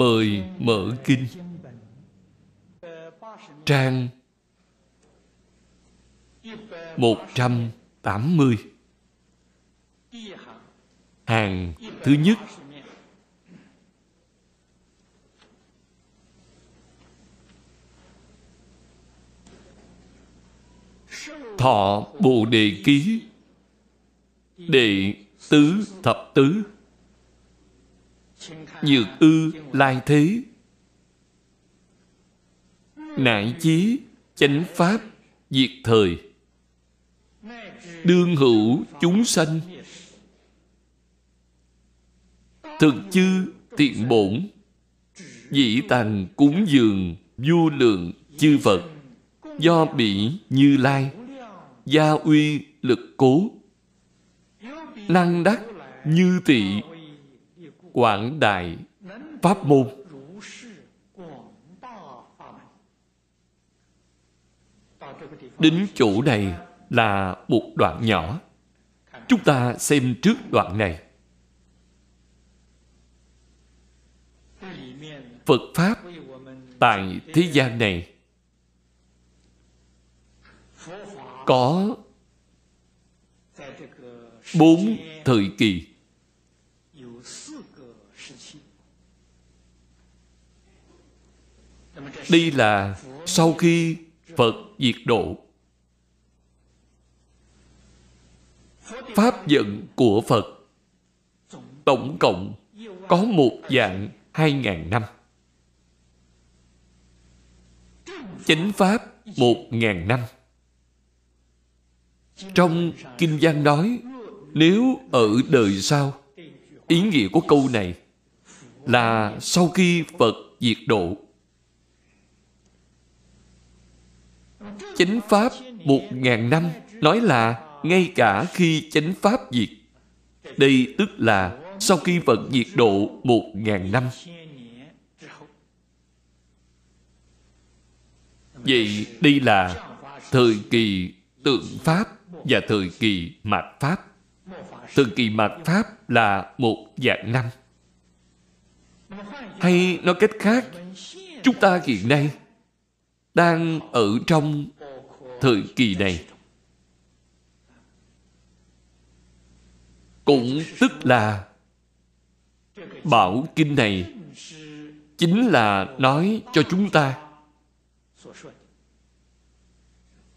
mời mở kinh. Trang 180 hàng thứ nhất. Thọ bồ đề ký. Đệ tứ thập tứ nhược ư lai thế. Nại chí, chánh pháp, diệt thời. Đương hữu, chúng sanh. Thực chư, tiện bổn. Dĩ tàng, cúng dường, vô lượng, chư Phật. Do bị như lai. Gia uy, lực cố. Năng đắc, như tỵ quảng đại pháp môn. Đến chỗ này là một đoạn nhỏ. Chúng ta xem trước đoạn này. Phật pháp tại thế gian này có bốn thời kỳ. Đây là sau khi phật diệt độ. Pháp giận của phật tổng cộng có một dạng hai ngàn năm. Chánh pháp một ngàn năm. Trong kinh Giang nói, nếu ở đời sau, ý nghĩa của câu này là sau khi phật diệt độ chánh pháp một ngàn năm nói là ngay cả khi chánh pháp diệt. Đây tức là sau khi phật diệt độ một ngàn năm. Vậy đây là thời kỳ tượng pháp và thời kỳ mạt pháp. Thời kỳ mạt pháp là một dạng năm. Hay nói cách khác, chúng ta hiện nay đang ở trong thời kỳ này. Cũng tức là bảo kinh này chính là nói cho chúng ta,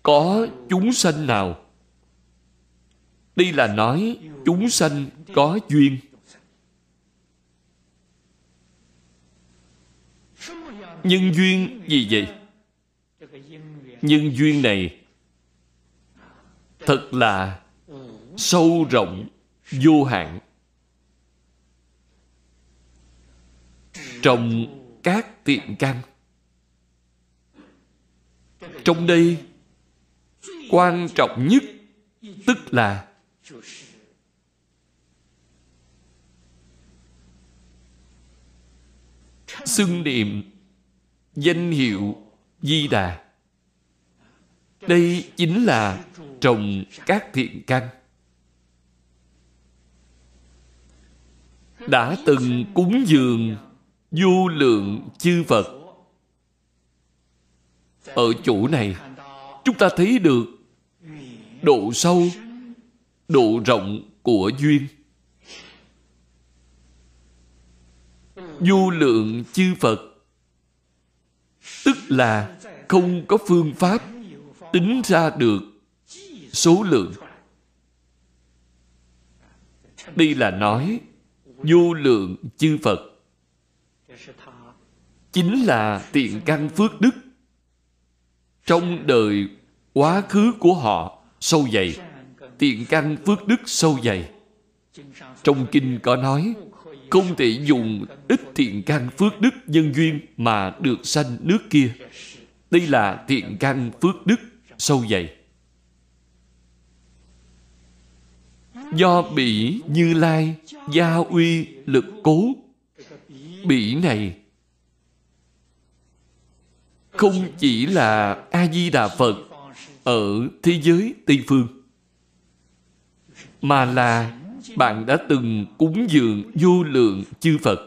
có chúng sanh nào? Đây là nói chúng sanh có duyên. Nhân duyên gì vậy? Nhưng duyên này thật là sâu rộng, vô hạn. Trong các tiệm căn, trong đây quan trọng nhất tức là xưng niệm danh hiệu di đà đây chính là trồng các thiện căn đã từng cúng dường vô lượng chư Phật. Ở chỗ này, chúng ta thấy được độ sâu, độ rộng của duyên. Vô lượng chư Phật tức là không có phương pháp tính ra được số lượng. Đây là nói, vô lượng chư Phật. Chính là tiện căn phước đức trong đời quá khứ của họ sâu dày, tiện căn phước đức sâu dày. Trong kinh có nói, không thể dùng ít thiện căn phước đức nhân duyên mà được sanh nước kia. Đây là thiện căn phước đức sâu dày. Do bỉ như lai gia uy lực cố, bỉ này không chỉ là a di đà phật ở thế giới tây phương, mà là bạn đã từng cúng dường vô lượng chư phật.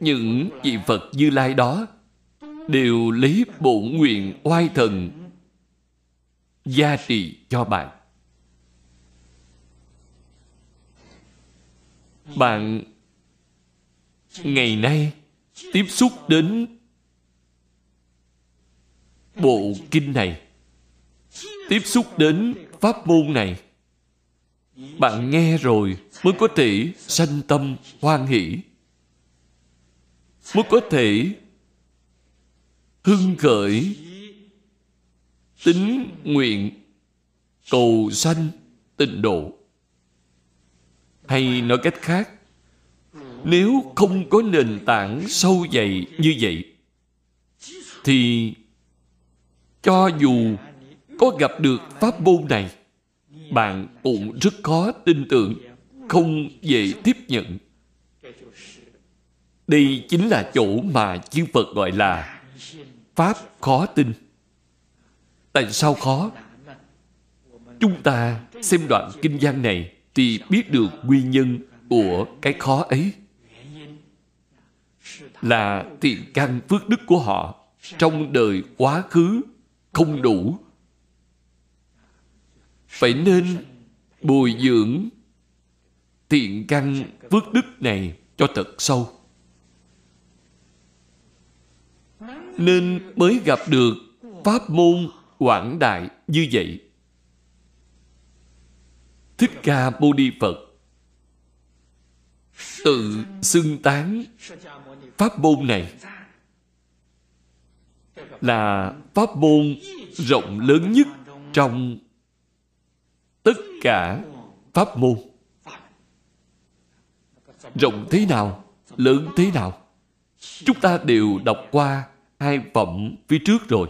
Những vị phật như lai đó đều lấy bổn nguyện oai thần gia trì cho bạn. Bạn ngày nay tiếp xúc đến bộ kinh này, tiếp xúc đến pháp môn này, bạn nghe rồi mới có thể sanh tâm hoan hỷ, mới có thể hưng khởi tính nguyện cầu sanh tịnh độ. Hay nói cách khác, nếu không có nền tảng sâu dày như vậy, thì cho dù có gặp được pháp môn này, bạn cũng rất khó tin tưởng, không dễ tiếp nhận. Đây chính là chỗ mà chư phật gọi là pháp khó tin tại sao khó? Chúng ta xem đoạn kinh gian này thì biết được nguyên nhân của cái khó ấy. Là thiện căn phước đức của họ trong đời quá khứ không đủ. Phải nên bồi dưỡng thiện căn phước đức này cho thật sâu. Nên mới gặp được pháp môn quảng đại như vậy. Thích ca mâu ni phật, tự xưng tán pháp môn này là pháp môn rộng lớn nhất trong tất cả pháp môn. Rộng thế nào, lớn thế nào, chúng ta đều đọc qua hai phẩm phía trước rồi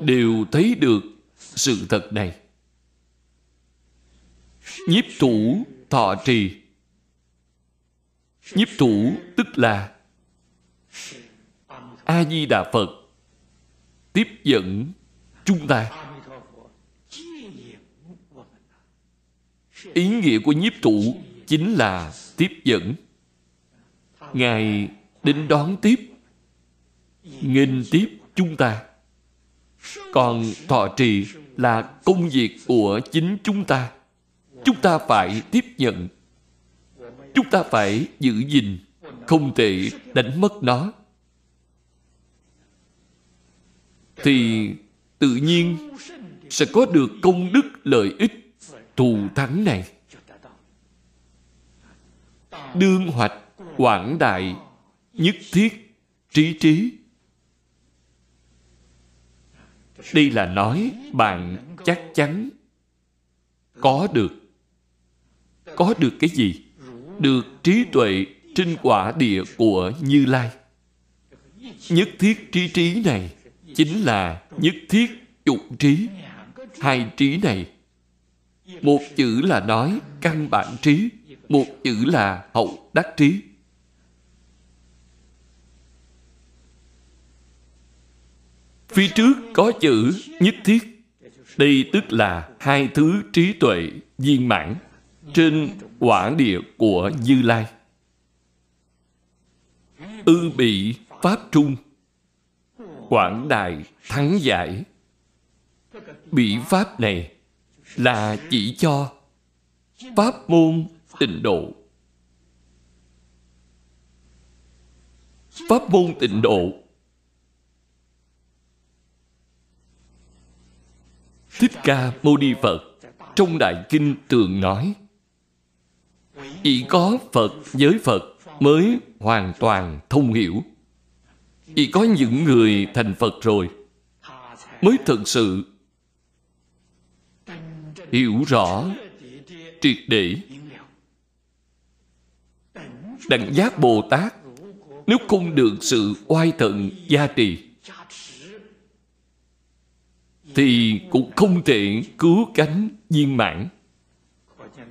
đều thấy được sự thật này. Nhiếp thủ thọ trì. Nhiếp thủ tức là a di đà phật tiếp dẫn chúng ta. Ý nghĩa của nhiếp thủ chính là tiếp dẫn. Ngài đến đón tiếp, nghênh tiếp chúng ta còn thọ trì là công việc của chính chúng ta. Chúng ta phải tiếp nhận. Chúng ta phải giữ gìn, không thể đánh mất nó. Thì tự nhiên sẽ có được công đức lợi ích thù thắng này. Đương hoạch quảng đại nhất thiết trí trí đây là nói, bạn chắc chắn có được. Có được cái gì? Được trí tuệ trinh quả địa của như lai. Nhất thiết trí trí này chính là nhất thiết dụng trí. Hai trí này, một chữ là nói căn bản trí, một chữ là hậu đắc trí. Phía trước có chữ nhất thiết đây tức là hai thứ trí tuệ viên mãn trên quả địa của Như Lai. Ư bị Pháp Trung, Quảng Đại Thắng Giải Bị Pháp này là chỉ cho Pháp môn tịnh độ. Pháp môn tịnh độ Thích Ca Mâu Ni Phật, trong Đại Kinh thường nói, chỉ có Phật với Phật mới hoàn toàn thông hiểu. Chỉ có những người thành Phật rồi mới thực sự hiểu rõ triệt để đẳng giác Bồ Tát nếu không được sự oai thận gia trì thì cũng không thể cứu cánh viên mãn.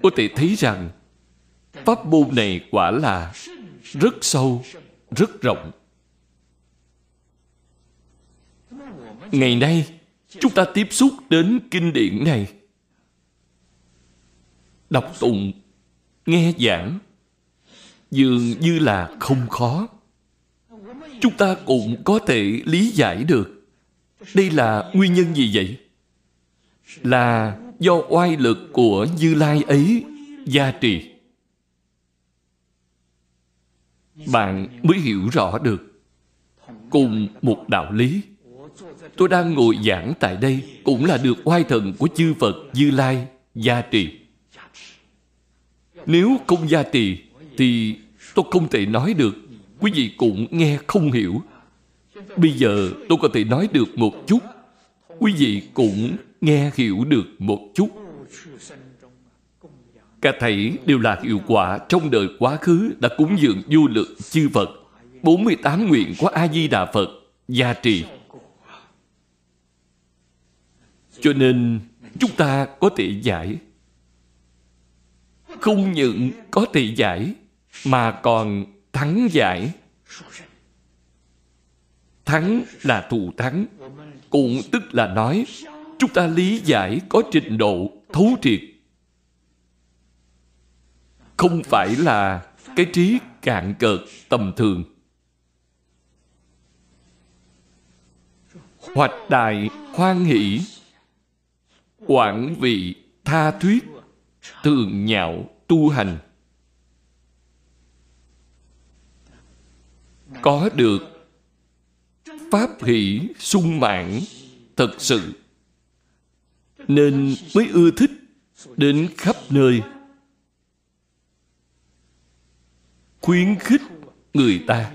Có thể thấy rằng pháp môn này quả là rất sâu, rất rộng. Ngày nay, chúng ta tiếp xúc đến kinh điển này. Đọc tụng, nghe giảng, dường như là không khó. Chúng ta cũng có thể lý giải được. Đây là nguyên nhân gì vậy? Là do oai lực của Như Lai ấy gia trì. Bạn mới hiểu rõ được cùng một đạo lý Tôi đang ngồi giảng tại đây cũng là được oai thần của chư Phật Như Lai gia trì. Nếu không gia trì thì tôi không thể nói được. Quý vị cũng nghe không hiểu. Bây giờ tôi có thể nói được một chút. Quý vị cũng nghe hiểu được một chút. Cả thảy đều là hiệu quả trong đời quá khứ đã cúng dường vô lượng chư Phật. 48 nguyện của A-di-đà Phật gia trì cho nên chúng ta có thể giải không những có thể giải, mà còn thắng giải thắng là thù thắng, cũng tức là nói, chúng ta lý giải có trình độ thấu triệt. Không phải là cái trí cạn cợt tầm thường. Hoạch đại hoan hỷ quảng vị tha thuyết, thường nhạo tu hành. Có được pháp hỷ sung mãn thật sự, nên mới ưa thích đến khắp nơi. Khuyến khích người ta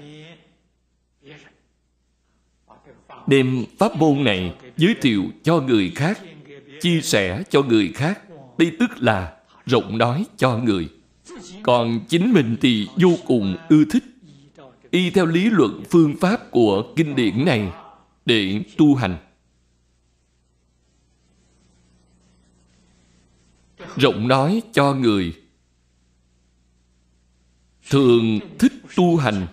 đem pháp môn này giới thiệu cho người khác, chia sẻ cho người khác. Đây tức là rộng nói cho người. Còn chính mình thì vô cùng ưa thích y theo lý luận phương pháp của kinh điển này để tu hành. Rộng nói cho người thường thích tu hành.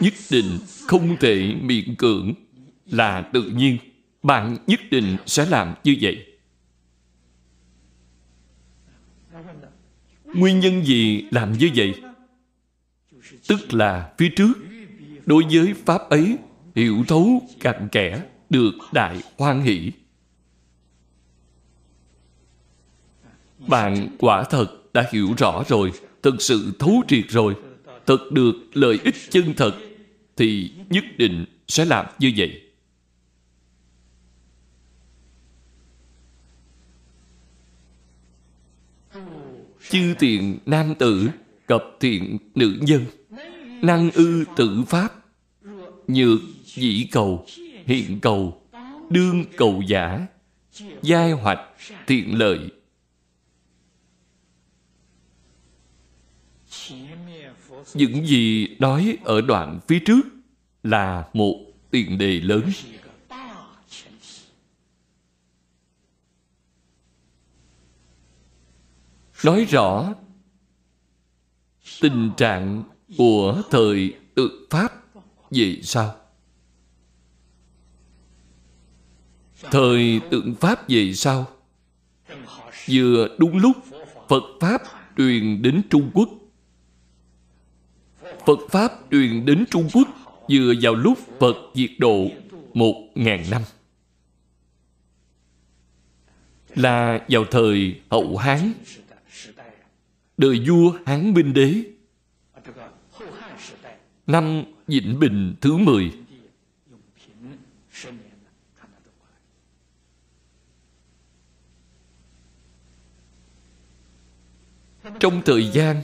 Nhất định không thể miễn cưỡng là tự nhiên. Bạn nhất định sẽ làm như vậy. Nguyên nhân gì làm như vậy? Tức là phía trước, đối với pháp ấy, hiểu thấu cặn kẽ được đại hoan hỷ. Bạn quả thật đã hiểu rõ rồi thực sự thấu triệt rồi. Thật được lợi ích chân thật, thì nhất định sẽ làm như vậy. Chư tiện nam tử, cập thiện nữ nhân. Năng ư tự pháp, nhược dĩ cầu, hiện cầu, đương cầu giả, giai hoạch thiện lợi. Những gì nói ở đoạn phía trước là một tiền đề lớn. Nói rõ tình trạng của thời tự pháp về sau thời tượng pháp về sau vừa đúng lúc phật pháp truyền đến trung quốc. Phật Pháp truyền đến Trung Quốc vừa vào lúc Phật diệt độ một ngàn năm. Là vào thời hậu Hán, đời vua Hán Minh Đế, năm Vĩnh Bình thứ 10. Trong thời gian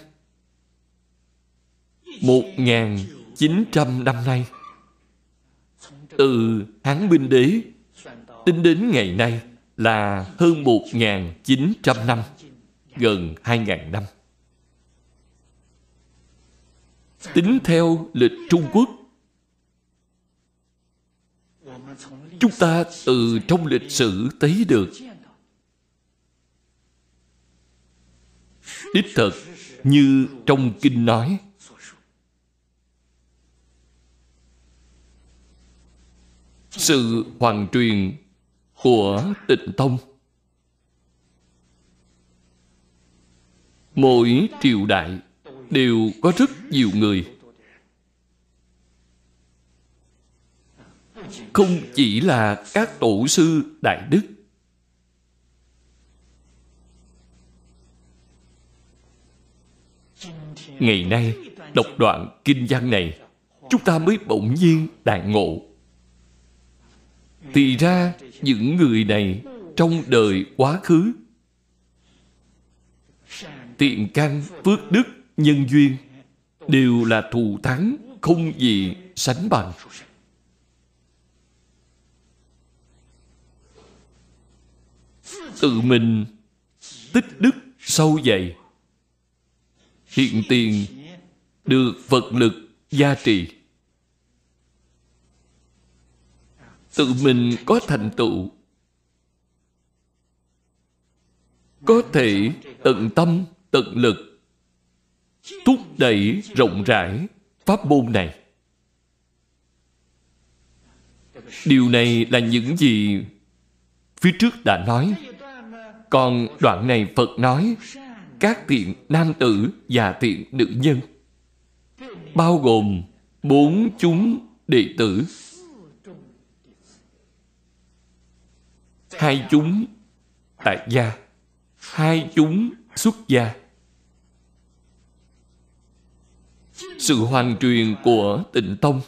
1.900 năm nay Từ Hán Minh Đế Tính đến ngày nay là hơn 1.900 năm Gần 2.000 năm Tính theo lịch Trung Quốc. Chúng ta từ trong lịch sử thấy được. Đích thực như trong kinh nói. Sự hoàn truyền của tịnh tông. Mỗi triều đại đều có rất nhiều người. Không chỉ là các tổ sư đại đức. Ngày nay, đọc đoạn kinh văn này, chúng ta mới bỗng nhiên đại ngộ. Thì ra, những người này trong đời quá khứ, tiện căn phước đức nhân duyên, đều là thù thắng, không gì sánh bằng. Tự mình tích đức sâu dày, hiện tiền được vật lực gia trì. Tự mình có thành tựu, có thể tận tâm tận lực thúc đẩy rộng rãi pháp môn này. Điều này là những gì phía trước đã nói. Còn đoạn này phật nói, các tiện nam tử và tiện nữ nhân, bao gồm bốn chúng đệ tử. Hai chúng tại gia, hai chúng xuất gia. Sự hoàn truyền của tịnh tông.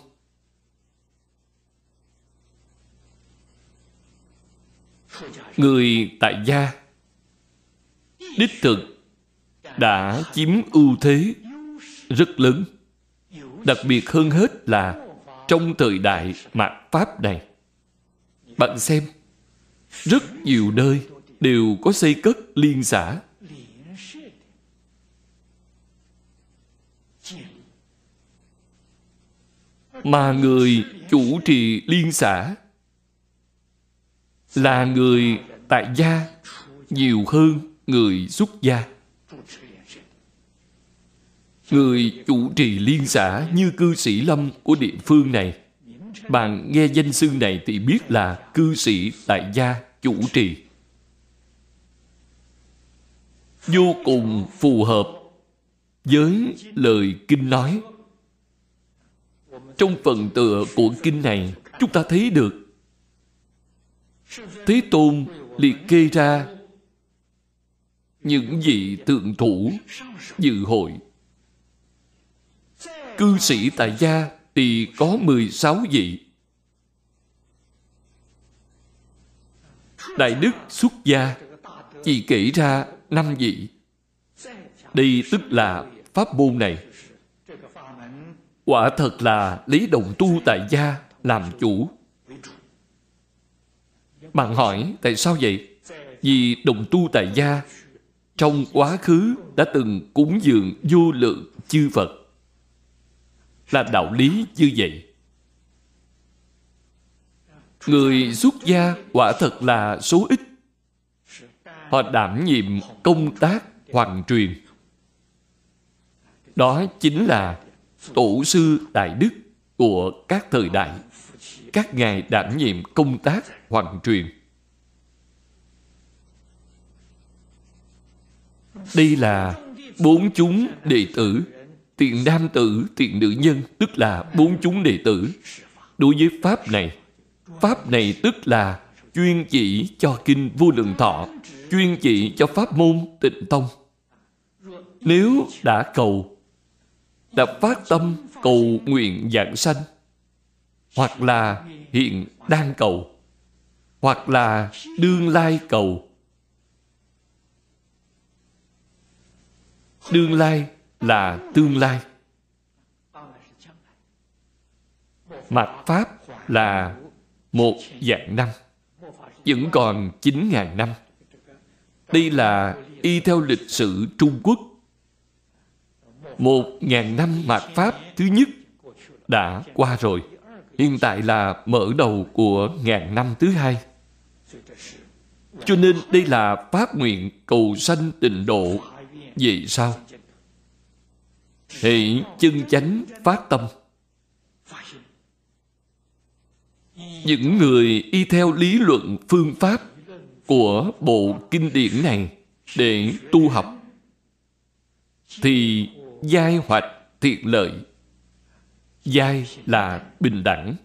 Người tại gia, đích thực, đã chiếm ưu thế rất lớn. Đặc biệt hơn hết là trong thời đại mạt pháp này. Bạn xem, rất nhiều nơi đều có xây cất liên xã. Mà người chủ trì liên xã là người tại gia, nhiều hơn người xuất gia. Người chủ trì liên xã như cư sĩ lâm của địa phương này. Bạn nghe danh xưng này thì biết là cư sĩ tại gia chủ trì. Vô cùng phù hợp với lời kinh nói trong phần tựa của kinh này, chúng ta thấy được thế tôn liệt kê ra những vị thượng thủ dự hội. Cư sĩ tại gia thì có 16 vị. Đại đức xuất gia chỉ kể ra năm vị. Đây tức là pháp môn này quả thật là lý đồng tu tại gia, làm chủ bạn hỏi, tại sao vậy vì đồng tu tại gia, trong quá khứ đã từng cúng dường vô lượng chư Phật. Là đạo lý như vậy. Người xuất gia quả thật là số ít. Họ đảm nhiệm công tác hoàng truyền. Đó chính là tổ sư đại đức của các thời đại. Các ngài đảm nhiệm công tác hoàng truyền. Đây là bốn chúng đệ tử Tiện nam tử, tiện nữ nhân Tức là bốn chúng đệ tử Đối với Pháp này Pháp này tức là chuyên chỉ cho kinh vô lượng thọ Chuyên chỉ cho pháp môn tịnh tông Nếu đã cầu đã phát tâm cầu nguyện dạng sanh Hoặc là hiện đang cầu Hoặc là đương lai cầu Đương lai là tương lai. Mạt Pháp là một dạng năm. Vẫn còn chín ngàn năm. Đây là y theo lịch sử Trung Quốc. Một ngàn năm mạt Pháp thứ nhất đã qua rồi. Hiện tại là mở đầu của ngàn năm thứ hai. Cho nên đây là phát nguyện cầu sanh tịnh độ. Vậy sao? Hãy chân chánh phát tâm. Những người y theo lý luận phương pháp của bộ kinh điển này để tu học thì giai hoạch thiện lợi. Giai là bình đẳng.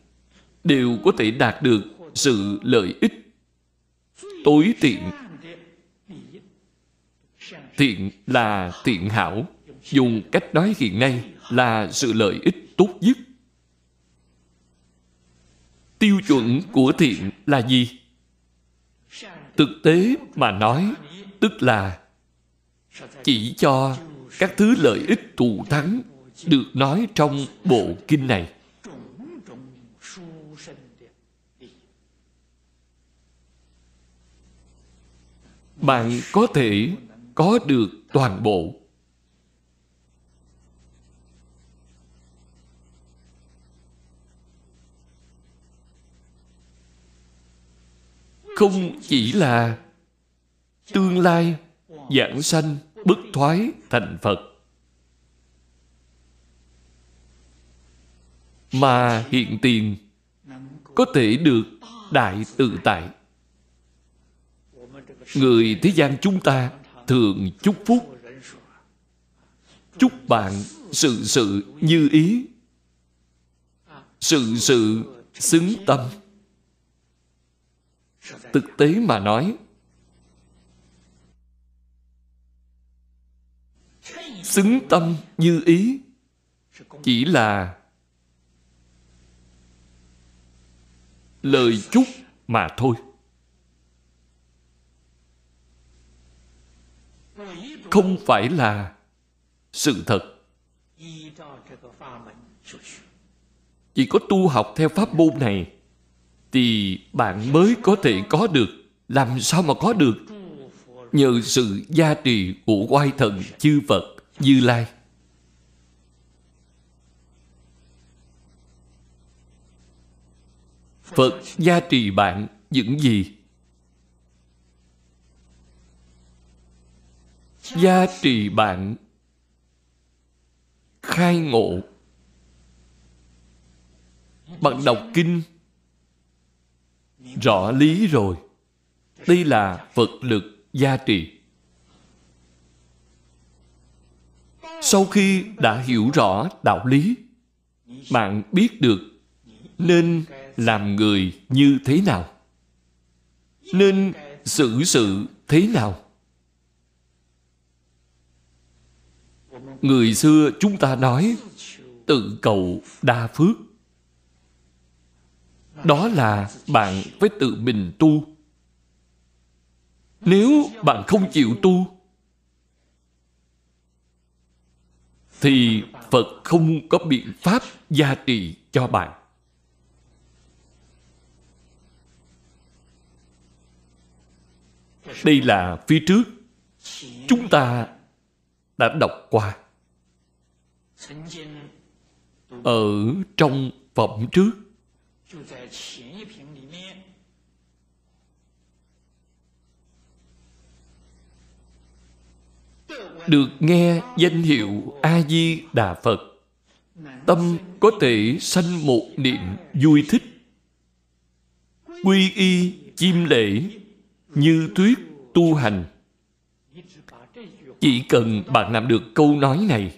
Đều có thể đạt được sự lợi ích. Tối tiện thiện là thiện hảo. Dùng cách nói hiện nay là sự lợi ích tốt nhất. Tiêu chuẩn của thiện là gì? Thực tế mà nói, tức là chỉ cho các thứ lợi ích thù thắng được nói trong bộ kinh này. Bạn có thể có được toàn bộ. Không chỉ là tương lai giảng sanh bức thoái thành phật. Mà hiện tiền có thể được đại tự tại. Người thế gian chúng ta thường chúc phúc, chúc bạn sự sự như ý, sự sự xứng tâm. Thực tế mà nói xứng tâm như ý. Chỉ là lời chúc mà thôi. Không phải là sự thật. Chỉ có tu học theo pháp môn này thì bạn mới có thể có được. Làm sao mà có được? Nhờ sự gia trì của oai thần chư phật như lai. Phật gia trì bạn những gì? Gia trì bạn. Khai ngộ. Bạn đọc kinh. Rõ lý rồi. Đây là phật lực gia trì. Sau khi đã hiểu rõ đạo lý, bạn biết được nên làm người như thế nào, nên xử sự thế nào. Người xưa chúng ta nói tự cầu đa phước. Đó là bạn phải tự mình tu. Nếu bạn không chịu tu thì phật không có biện pháp gia trì cho bạn. Đây là phía trước chúng ta đã đọc qua. Ở trong phẩm trước được nghe danh hiệu a di đà phật. Tâm có thể sanh một niệm vui thích. Quy y chim lễ như thuyết tu hành. Chỉ cần bạn làm được câu nói này,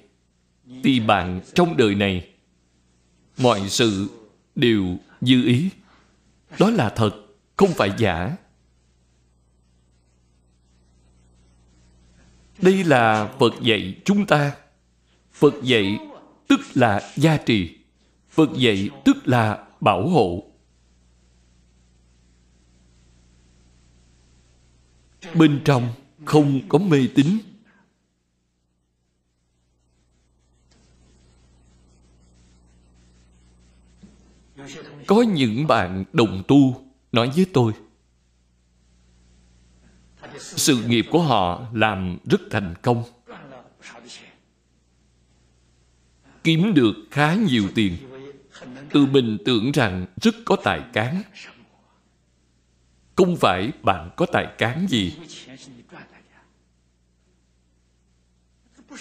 thì bạn trong đời này, mọi sự đều như ý. Đó là thật, không phải giả. Đây là phật dạy chúng ta. Phật dạy tức là gia trì. Phật dạy tức là bảo hộ. Bên trong không có mê tín. Có những bạn đồng tu nói với tôi sự nghiệp của họ làm rất thành công. Kiếm được khá nhiều tiền. Tự mình tưởng rằng rất có tài cán. Không phải bạn có tài cán gì.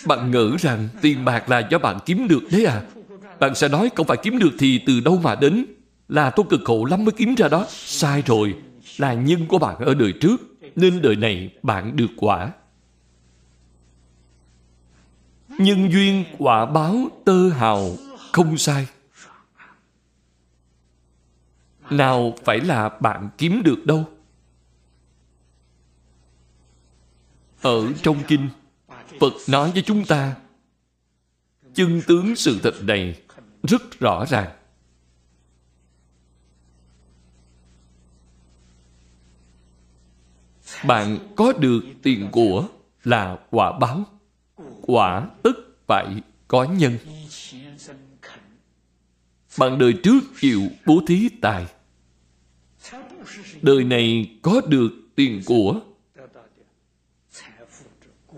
Bạn ngỡ rằng tiền bạc là do bạn kiếm được đấy à? Bạn sẽ nói không phải kiếm được thì từ đâu mà đến? Là tôi cực khổ lắm mới kiếm ra đó. Sai rồi. Là nhân của bạn ở đời trước nên đời này bạn được quả. Nhân duyên quả báo tơ hào không sai. Nào phải là bạn kiếm được đâu. Ở trong kinh, phật nói với chúng ta, chân tướng sự thật này rất rõ ràng. Bạn có được tiền của là quả báo. Quả tức phải có nhân. Bạn đời trước chịu bố thí tài. Đời này có được tiền của.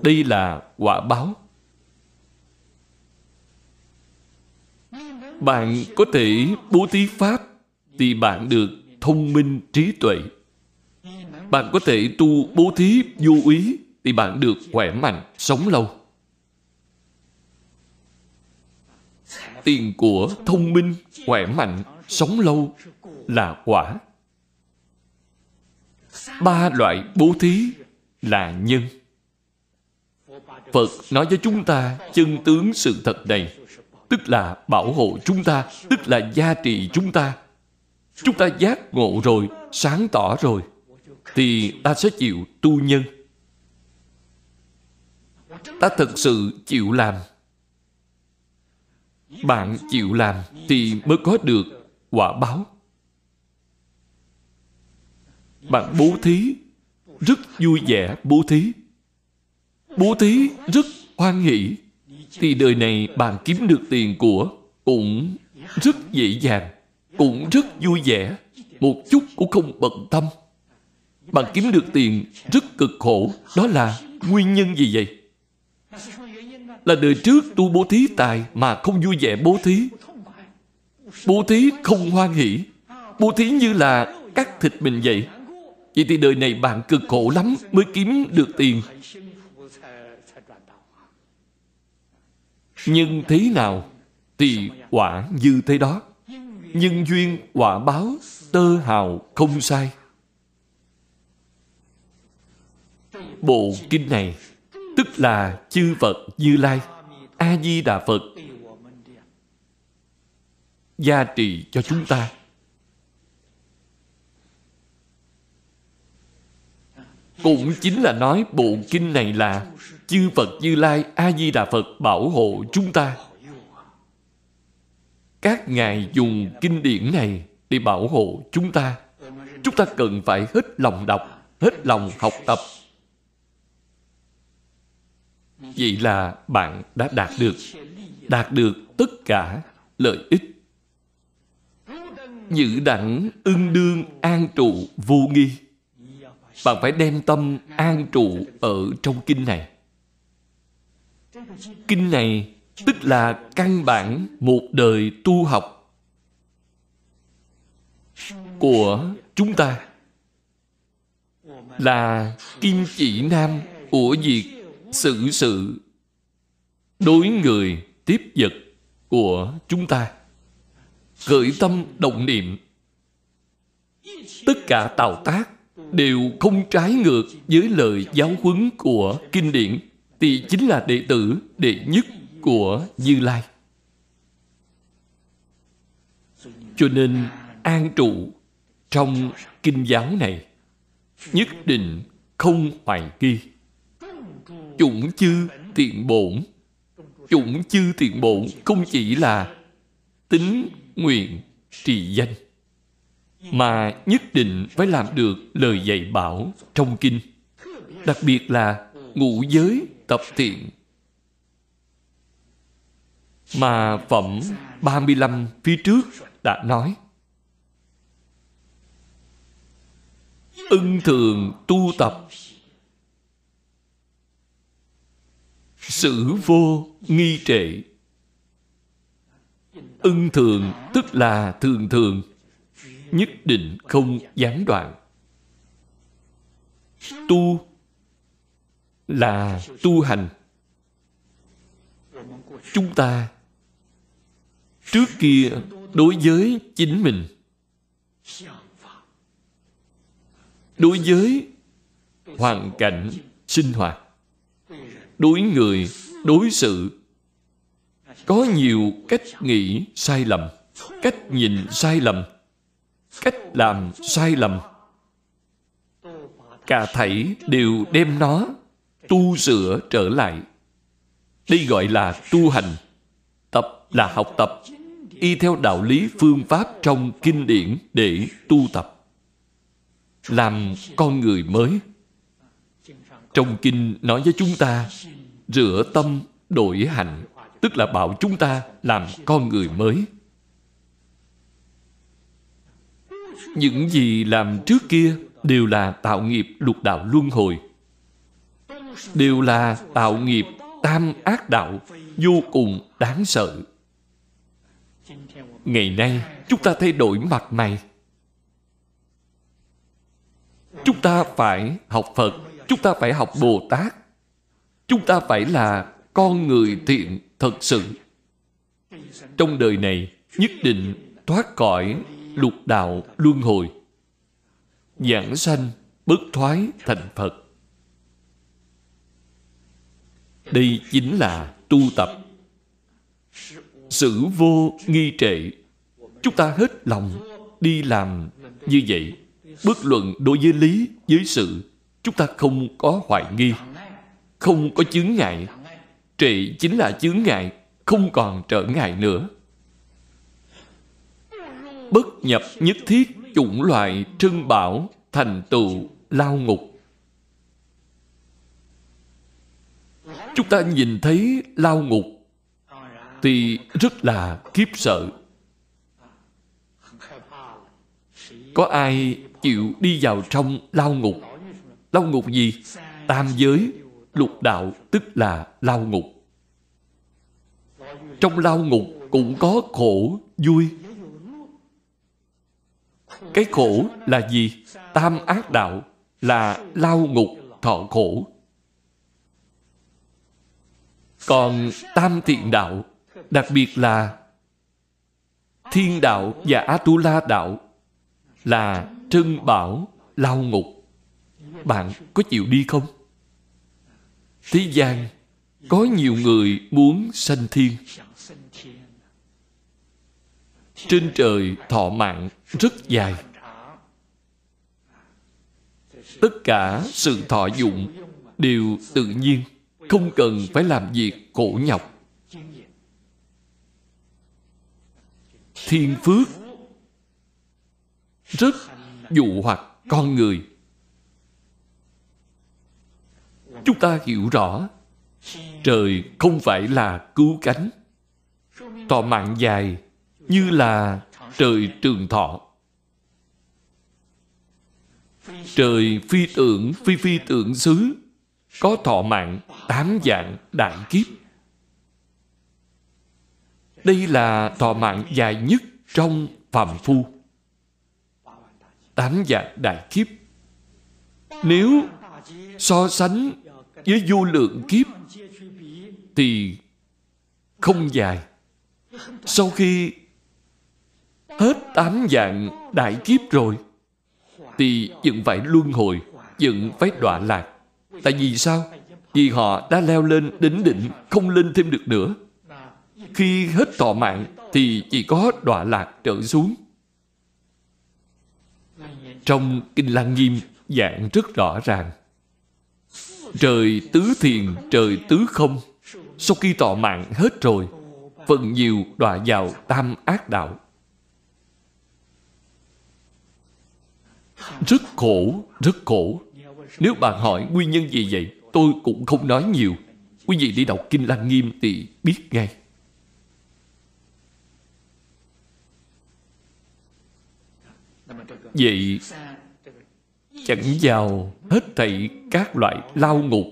Đây là quả báo. Bạn có thể bố thí pháp thì bạn được thông minh trí tuệ bạn có thể tu bố thí vô ý thì bạn được khỏe mạnh, sống lâu. Tiền của thông minh, khỏe mạnh, sống lâu là quả. Ba loại bố thí là nhân. Phật nói với chúng ta chân tướng sự thật này, tức là bảo hộ chúng ta, tức là gia trị chúng ta. Chúng ta giác ngộ rồi, sáng tỏ rồi thì ta sẽ chịu tu nhân. Ta thật sự chịu làm. Bạn chịu làm thì mới có được quả báo. Bạn bố thí, rất vui vẻ bố thí. Bố thí rất hoan hỷ, thì đời này bạn kiếm được tiền của cũng rất dễ dàng, cũng rất vui vẻ, một chút cũng không bận tâm bạn kiếm được tiền rất cực khổ. Đó là nguyên nhân gì vậy? Là đời trước tu bố thí tài mà không vui vẻ bố thí. Bố thí không hoan hỷ. Bố thí như là cắt thịt mình vậy. Vậy thì đời này bạn cực khổ lắm mới kiếm được tiền. Nhưng thế nào thì quả như thế đó. Nhân duyên quả báo tơ hào không sai. Bộ kinh này tức là chư Phật Như Lai, A-di-đà Phật gia trì cho chúng ta. Cũng chính là nói bộ kinh này là chư Phật Như Lai, A-di-đà Phật bảo hộ chúng ta. Các ngài dùng kinh điển này để bảo hộ chúng ta. Chúng ta cần phải hết lòng đọc, hết lòng học tập Vậy là bạn đã đạt được Đạt được tất cả lợi ích. Giữ đẳng ưng đương an trụ vô nghi. Bạn phải đem tâm an trụ ở trong kinh này. Kinh này tức là căn bản một đời tu học của chúng ta. Là kim chỉ nam của việc xử sự đối người tiếp vật của chúng ta. Khởi tâm động niệm. Tất cả tạo tác đều không trái ngược với lời giáo huấn của kinh điển, thì chính là đệ tử, đệ nhất của Như Lai. Cho nên an trụ trong kinh giáo này nhất định không hoài nghi chủng chư tiện bổn. Chủng chư tiện bổn không chỉ là tính nguyện trì danh, mà nhất định phải làm được lời dạy bảo trong kinh, đặc biệt là ngũ giới tập thiện. Mà phẩm 35 phía trước đã nói, ưng thường tu tập Sử vô nghi trệ. Ưng thường tức là thường thường, nhất định không gián đoạn. Tu là tu hành. Chúng ta trước kia đối với chính mình. Đối với hoàn cảnh sinh hoạt đối người, đối sự. Có nhiều cách nghĩ sai lầm, cách nhìn sai lầm, cách làm sai lầm. Cả thảy đều đem nó tu sửa trở lại. Đây gọi là tu hành, tập là học tập. Y theo đạo lý phương pháp trong kinh điển để tu tập. Làm con người mới trong kinh nói với chúng ta, rửa tâm đổi hạnh, tức là bảo chúng ta làm con người mới. Những gì làm trước kia đều là tạo nghiệp lục đạo luân hồi, đều là tạo nghiệp tam ác đạo vô cùng đáng sợ. Ngày nay, chúng ta thay đổi mặt mày. Chúng ta phải học phật chúng ta phải học bồ tát. Chúng ta phải là con người thiện thật sự. Trong đời này, nhất định thoát khỏi lục đạo luân hồi, giảng sanh bất thoái thành phật. Đây chính là tu tập. Sự vô nghi trệ. Chúng ta hết lòng đi làm như vậy. Bất luận đối với lý, với sự chúng ta không có hoài nghi, không có chướng ngại. Trệ chính là chướng ngại, không còn trở ngại nữa. Bất nhập nhất thiết, chủng loại trưng bảo, thành tựu lao ngục. Chúng ta nhìn thấy lao ngục thì rất là kiếp sợ. Có ai chịu đi vào trong lao ngục? Lao ngục gì? Tam giới, lục đạo, tức là lao ngục. Trong lao ngục cũng có khổ, vui. Cái khổ là gì? Tam ác đạo là lao ngục, thọ khổ. Còn tam thiện đạo, đặc biệt là thiên đạo và atula đạo là trân bảo, lao ngục bạn có chịu đi không? Thế gian có nhiều người muốn sanh thiên. Trên trời thọ mạng rất dài. Tất cả sự thọ dụng đều tự nhiên, không cần phải làm việc khổ nhọc. Thiên phước rất dụ hoặc con người chúng ta hiểu rõ, trời không phải là cứu cánh. Thọ mạng dài như là trời trường thọ. Trời phi tưởng, phi phi tưởng xứ, có thọ mạng tám dạng đại kiếp. Đây là thọ mạng dài nhất trong phàm phu. Tám dạng đại kiếp. Nếu so sánh với vô lượng kiếp thì không dài. Sau khi hết tám dạng đại kiếp rồi, thì vẫn phải luân hồi vẫn phải đọa lạc. Tại vì sao? Vì họ đã leo lên đến đỉnh, không lên thêm được nữa. Khi hết thọ mạng thì chỉ có đọa lạc trở xuống. Trong kinh lăng nghiêm, dạng rất rõ ràng trời tứ thiền trời tứ không. Sau khi tọ mạng hết rồi phần nhiều đọa vào tam ác đạo. Rất khổ rất khổ. Nếu bạn hỏi nguyên nhân gì vậy, tôi cũng không nói nhiều. Quý vị đi đọc kinh lăng nghiêm thì biết ngay. Vậy, chẳng vào hết thảy các loại lao ngục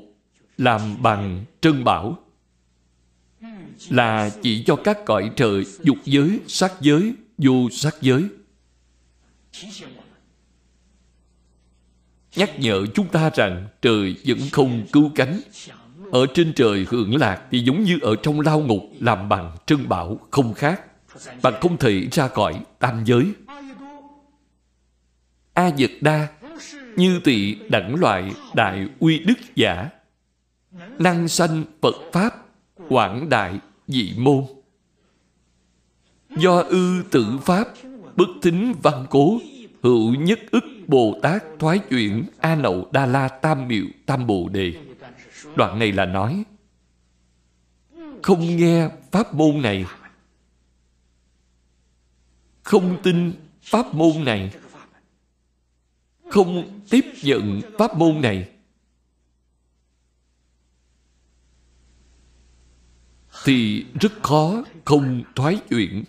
làm bằng trân bảo là chỉ cho các cõi trời dục giới, sắc giới, vô sắc giới. Nhắc nhở chúng ta rằng trời vẫn không cứu cánh. Ở trên trời hưởng lạc thì giống như ở trong lao ngục làm bằng trân bảo không khác. Bạn không thể ra khỏi tam giới. A Dật Đa như tỳ đẳng loại đại uy đức giả. Năng sanh Phật Pháp, quảng đại dị môn. Do ư tự Pháp, bất thính văn cố, hữu nhất ức Bồ Tát thoái chuyển A Nậu Đa La Tam Miệu Tam Bồ Đề. Đoạn này là nói, không nghe pháp môn này, không tin pháp môn này không tiếp nhận pháp môn này. Thì rất khó không thoái chuyển.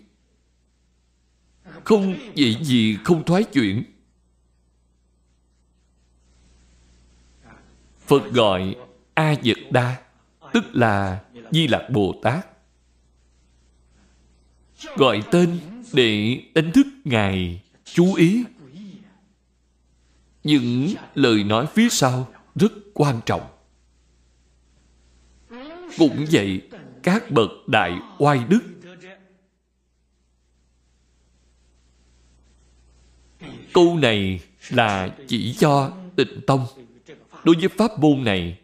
Không vậy gì không thoái chuyển. Phật gọi a dật đa tức là di lặc bồ tát gọi tên để đánh thức ngài, chú ý những lời nói phía sau rất quan trọng. Cũng vậy, các bậc đại oai đức câu này là chỉ cho tịnh tông. Đối với pháp môn này,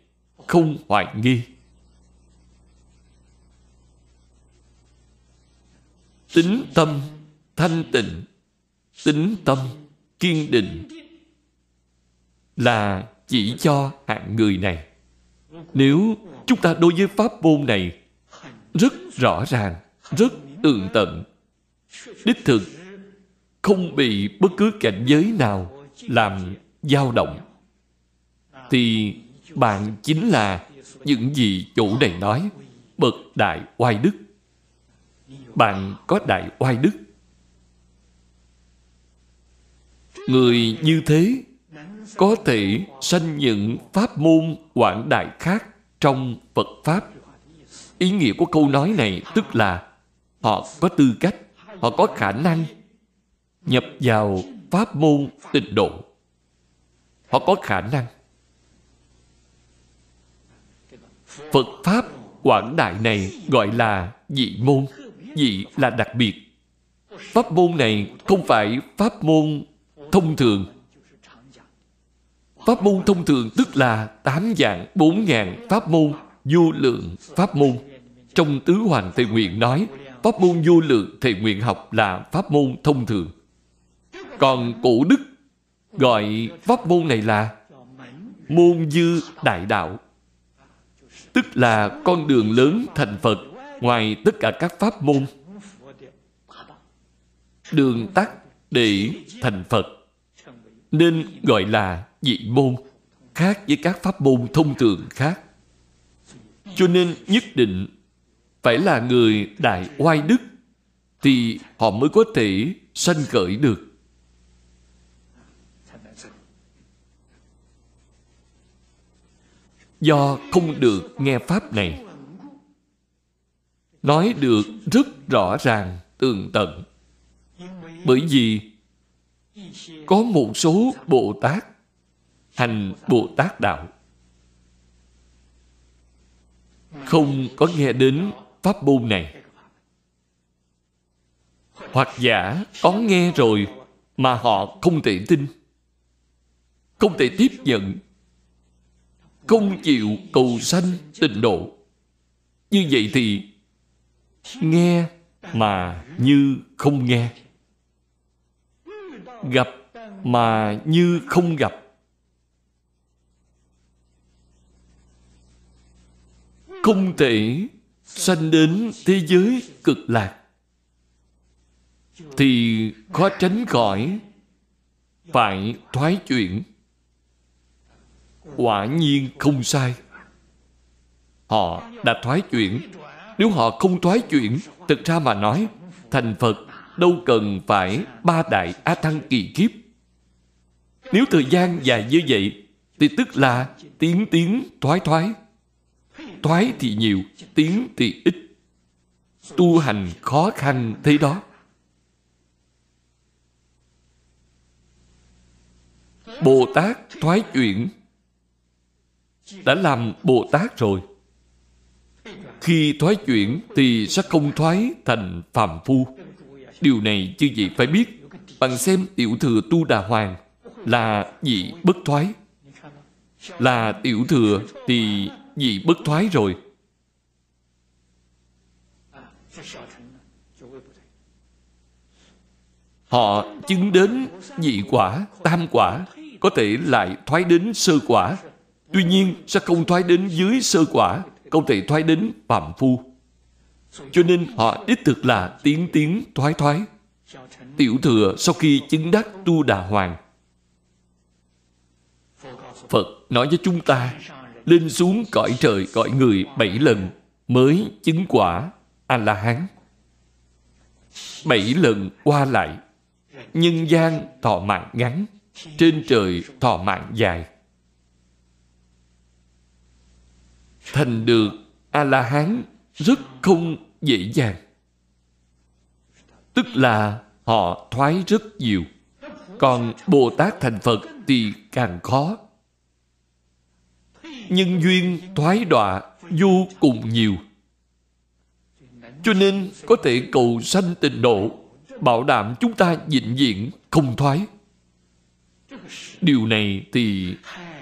không hoài nghi. Tính tâm thanh tịnh, tính tâm kiên định là chỉ cho hạng người này. Nếu chúng ta đối với pháp môn này rất rõ ràng, rất tường tận, đích thực không bị bất cứ cảnh giới nào làm dao động, thì bạn chính là những gì chủ này nói, bậc đại oai đức. Bạn có đại oai đức. Người như thế có thể sanh những pháp môn quảng đại khác trong Phật Pháp. Ý nghĩa của câu nói này tức là họ có tư cách, họ có khả năng nhập vào pháp môn tịnh độ. Họ có khả năng. Phật Pháp quảng đại này gọi là dị môn. Dị là đặc biệt. Pháp môn này không phải pháp môn thông thường Pháp môn thông thường tức là tám dạng, bốn ngàn pháp môn, vô lượng pháp môn. Trong Tứ Hoàng Thệ Nguyện nói, pháp môn vô lượng thệ nguyện học là pháp môn thông thường. Còn cổ đức gọi pháp môn này là môn dư đại đạo. Tức là con đường lớn thành Phật ngoài tất cả các pháp môn. Đường tắt để thành Phật, nên gọi là dị môn khác với các pháp môn thông thường khác. Cho nên nhất định phải là người đại oai đức thì họ mới có thể sanh khởi được. Do không được nghe pháp này, nói được rất rõ ràng, tường tận. Bởi vì có một số bồ tát hành bồ tát đạo. Không có nghe đến pháp môn này. Hoặc giả có nghe rồi mà họ không thể tin, không thể tiếp nhận, không chịu cầu sanh tịnh độ. Như vậy thì nghe mà như không nghe. Gặp mà như không gặp. Không thể sanh đến thế giới cực lạc. Thì khó tránh khỏi, phải thoái chuyển. Quả nhiên không sai. Họ đã thoái chuyển. Nếu họ không thoái chuyển, thực ra mà nói, thành phật đâu cần phải ba đại a thăng kỳ kiếp. Nếu thời gian dài như vậy, thì tức là tiến tiến thoái thoái thoái thì nhiều tiến thì ít. Tu hành khó khăn thế đó. Bồ tát thoái chuyển. Đã làm bồ tát rồi. Khi thoái chuyển thì sẽ không thoái thành phàm phu. Điều này chư vị phải biết. Bằng xem tiểu thừa tu đà hoàng là vị bất thoái. Là tiểu thừa thì vì bất thoái rồi? Họ chứng đến nhị quả, tam quả, có thể lại thoái đến sơ quả. Tuy nhiên, sẽ không thoái đến dưới sơ quả, không thể thoái đến phạm phu. Cho nên họ đích thực là tiến tiến thoái thoái. Tiểu thừa sau khi chứng đắc tu đà hoàng, phật nói với chúng ta lên xuống cõi trời cõi người bảy lần, mới chứng quả a la hán bảy lần qua lại, nhân gian thọ mạng ngắn, trên trời thọ mạng dài. Thành được a la hán rất không dễ dàng. Tức là họ thoái rất nhiều. Còn bồ tát thành phật thì càng khó nhân duyên thoái đọa vô cùng nhiều. Cho nên có thể cầu sanh tịnh độ, bảo đảm chúng ta vĩnh viễn không thoái. Điều này thì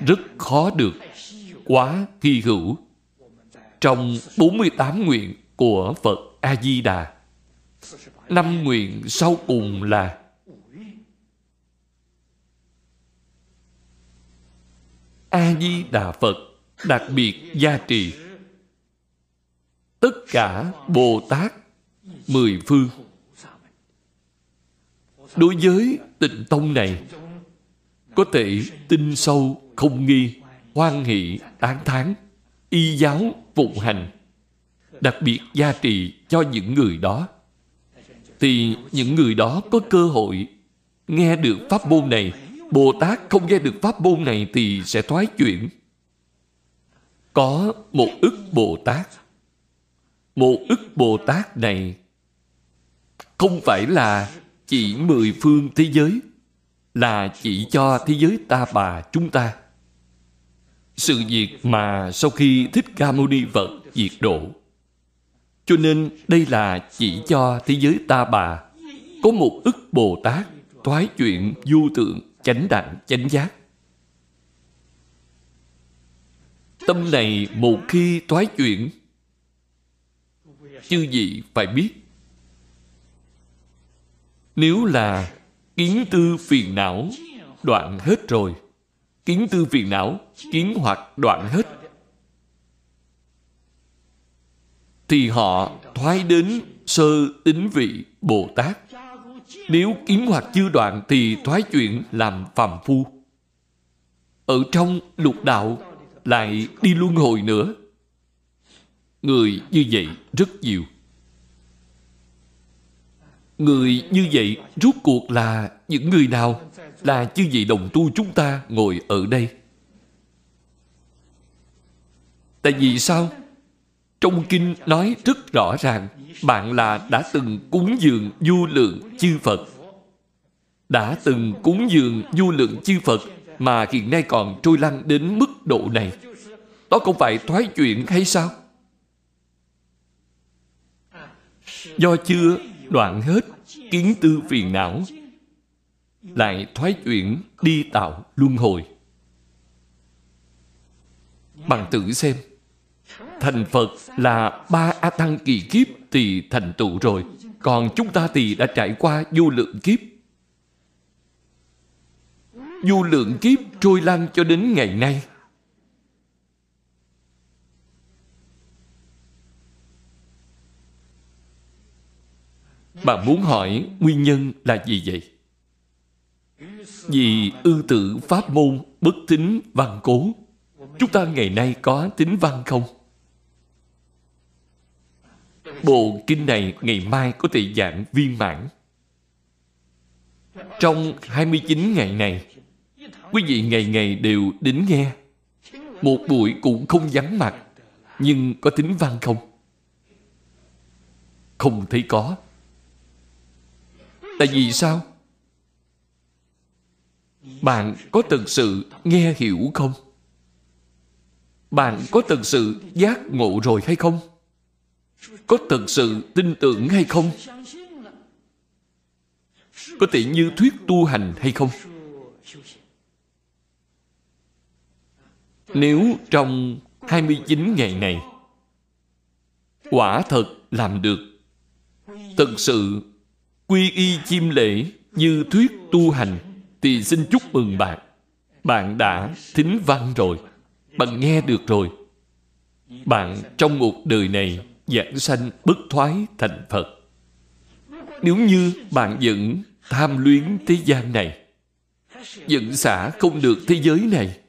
rất khó được, quá hy hữu. Trong 48 nguyện của Phật A-di-đà, năm nguyện sau cùng là A-di-đà Phật đặc biệt gia trì. Tất cả Bồ Tát, mười phương. Đối với tịnh tông này, có thể tin sâu, không nghi, hoan hỷ, tán thán, y giáo, phụng hành. Đặc biệt gia trì cho những người đó. Thì những người đó có cơ hội nghe được pháp môn này, bồ tát không nghe được pháp môn này thì sẽ thoái chuyển có một ức bồ tát. Một ức bồ tát này không phải là chỉ mười phương thế giới, là chỉ cho thế giới ta bà chúng ta. Sự việc mà sau khi thích ca mâu ni phật diệt độ, cho nên đây là chỉ cho thế giới ta bà. Có một ức bồ tát thoái chuyện du tượng chánh đẳng, chánh giác. Tâm này một khi thoái chuyển. Chư vị phải biết, nếu là kiến tư phiền não đoạn hết rồi, kiến tư phiền não, kiến hoặc đoạn hết, thì họ thoái đến sơ tính vị bồ tát. Nếu kiến hoặc chưa đoạn thì thoái chuyển làm phàm phu. Ở trong lục đạo lại đi luân hồi nữa. Người như vậy rất nhiều. Người như vậy rốt cuộc là những người nào? Là chư vị đồng tu chúng ta ngồi ở đây. Tại vì sao? Trong kinh nói rất rõ ràng, bạn là đã từng cúng dường du lượng chư phật. Đã từng cúng dường du lượng chư phật mà hiện nay còn trôi lăn đến mức độ này, đó không phải thoái chuyện hay sao? Do chưa đoạn hết kiến tư phiền não, lại thoái chuyển đi tạo luân hồi. Bằng tự xem, thành phật là ba a tăng kỳ kiếp thì thành tựu rồi, còn chúng ta thì đã trải qua vô lượng kiếp du lượng kiếp trôi lăn cho đến ngày nay. Bạn muốn hỏi nguyên nhân là gì vậy? Vì ư tự pháp môn bất tính văn cố, chúng ta ngày nay có tính văn không? Bộ kinh này ngày mai có thể giảng viên mãn. Trong 29 ngày này quý vị ngày ngày đều đến nghe một buổi cũng không vắng mặt, nhưng có tính văn không không thấy có. Tại vì sao? Bạn có thực sự nghe hiểu không? Bạn có thực sự giác ngộ rồi hay không? Có thực sự tin tưởng hay không? Có thể như thuyết tu hành hay không? Nếu trong 29 ngày này quả thật làm được, thật sự quy y chiêm lễ như thuyết tu hành, thì xin chúc mừng bạn. Bạn đã thính văn rồi, bạn nghe được rồi. Bạn trong một đời này giảng sanh bất thoái thành phật. Nếu như bạn vẫn tham luyến thế gian này, vẫn xả không được thế giới này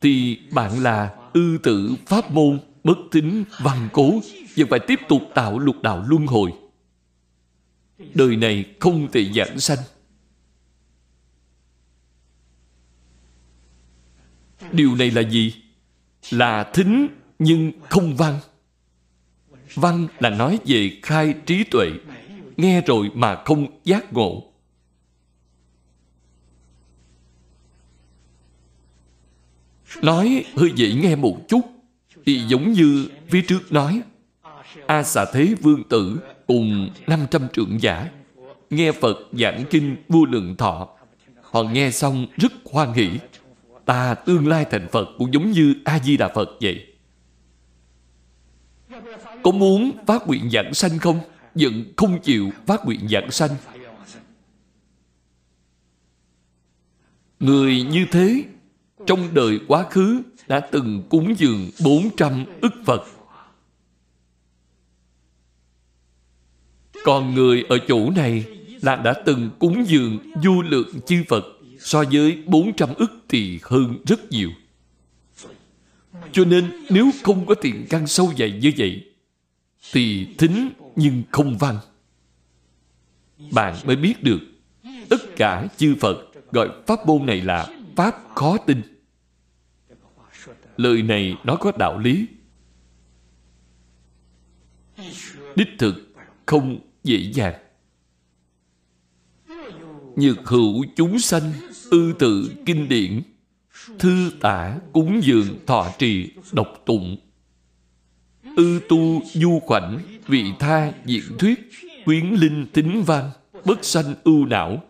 thì bạn là ư tử pháp môn bất tín văn cố vẫn phải tiếp tục tạo lục đạo luân hồi. Đời này không thể giảng sanh. Điều này là gì? Là thính nhưng không văn. Văn là nói về khai trí tuệ, nghe rồi mà không giác ngộ. Nói, hơi dễ nghe một chút. Thì giống như phía trước nói, a xà thế vương tử cùng 500 trưởng giả. Nghe phật giảng kinh vô lượng thọ, họ nghe xong rất hoan hỷ. Ta tương lai thành phật cũng giống như a di đà phật vậy. Có muốn phát nguyện giảng sanh không? Vẫn không chịu phát nguyện giảng sanh. Người như thế trong đời quá khứ đã từng cúng dường 400 ức Phật. Còn người ở chỗ này là đã từng cúng dường vô lượng chư Phật, so với 400 ức thì hơn rất nhiều. Cho nên nếu không có tiền căn sâu dày như vậy, thì thính nhưng không văn. Bạn mới biết được, tất cả chư Phật gọi pháp môn này là pháp khó tin. Lời này nó có đạo lý. Đích thực không dễ dàng. Nhược hữu chúng sanh, ư tự kinh điển, thư tả cúng dường thọ trì độc tụng ư tu du khoảnh, vị tha diện thuyết, quyến linh tính văn, bất sanh ưu não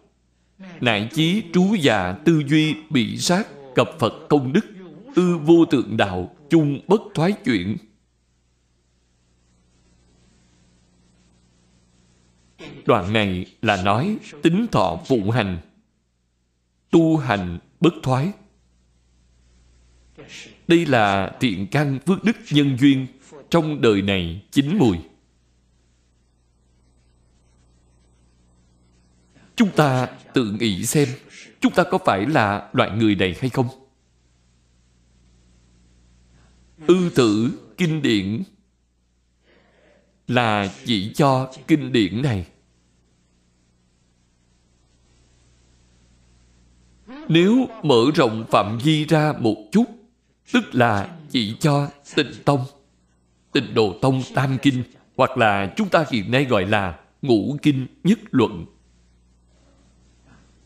nại chí trú già tư duy bị sát cập phật công đức ư vô tượng đạo chung bất thoái chuyển. Đoạn này là nói tính thọ phụng hành, tu hành bất thoái. Đây là thiện căn phước đức nhân duyên trong đời này chín mùi. Chúng ta tự nghĩ xem, chúng ta có phải là loại người này hay không? Ư tử kinh điển là chỉ cho kinh điển này. Nếu mở rộng phạm vi ra một chút, tức là chỉ cho tịnh tông, tịnh độ tông tam kinh, hoặc là chúng ta hiện nay gọi là ngũ kinh nhất luận,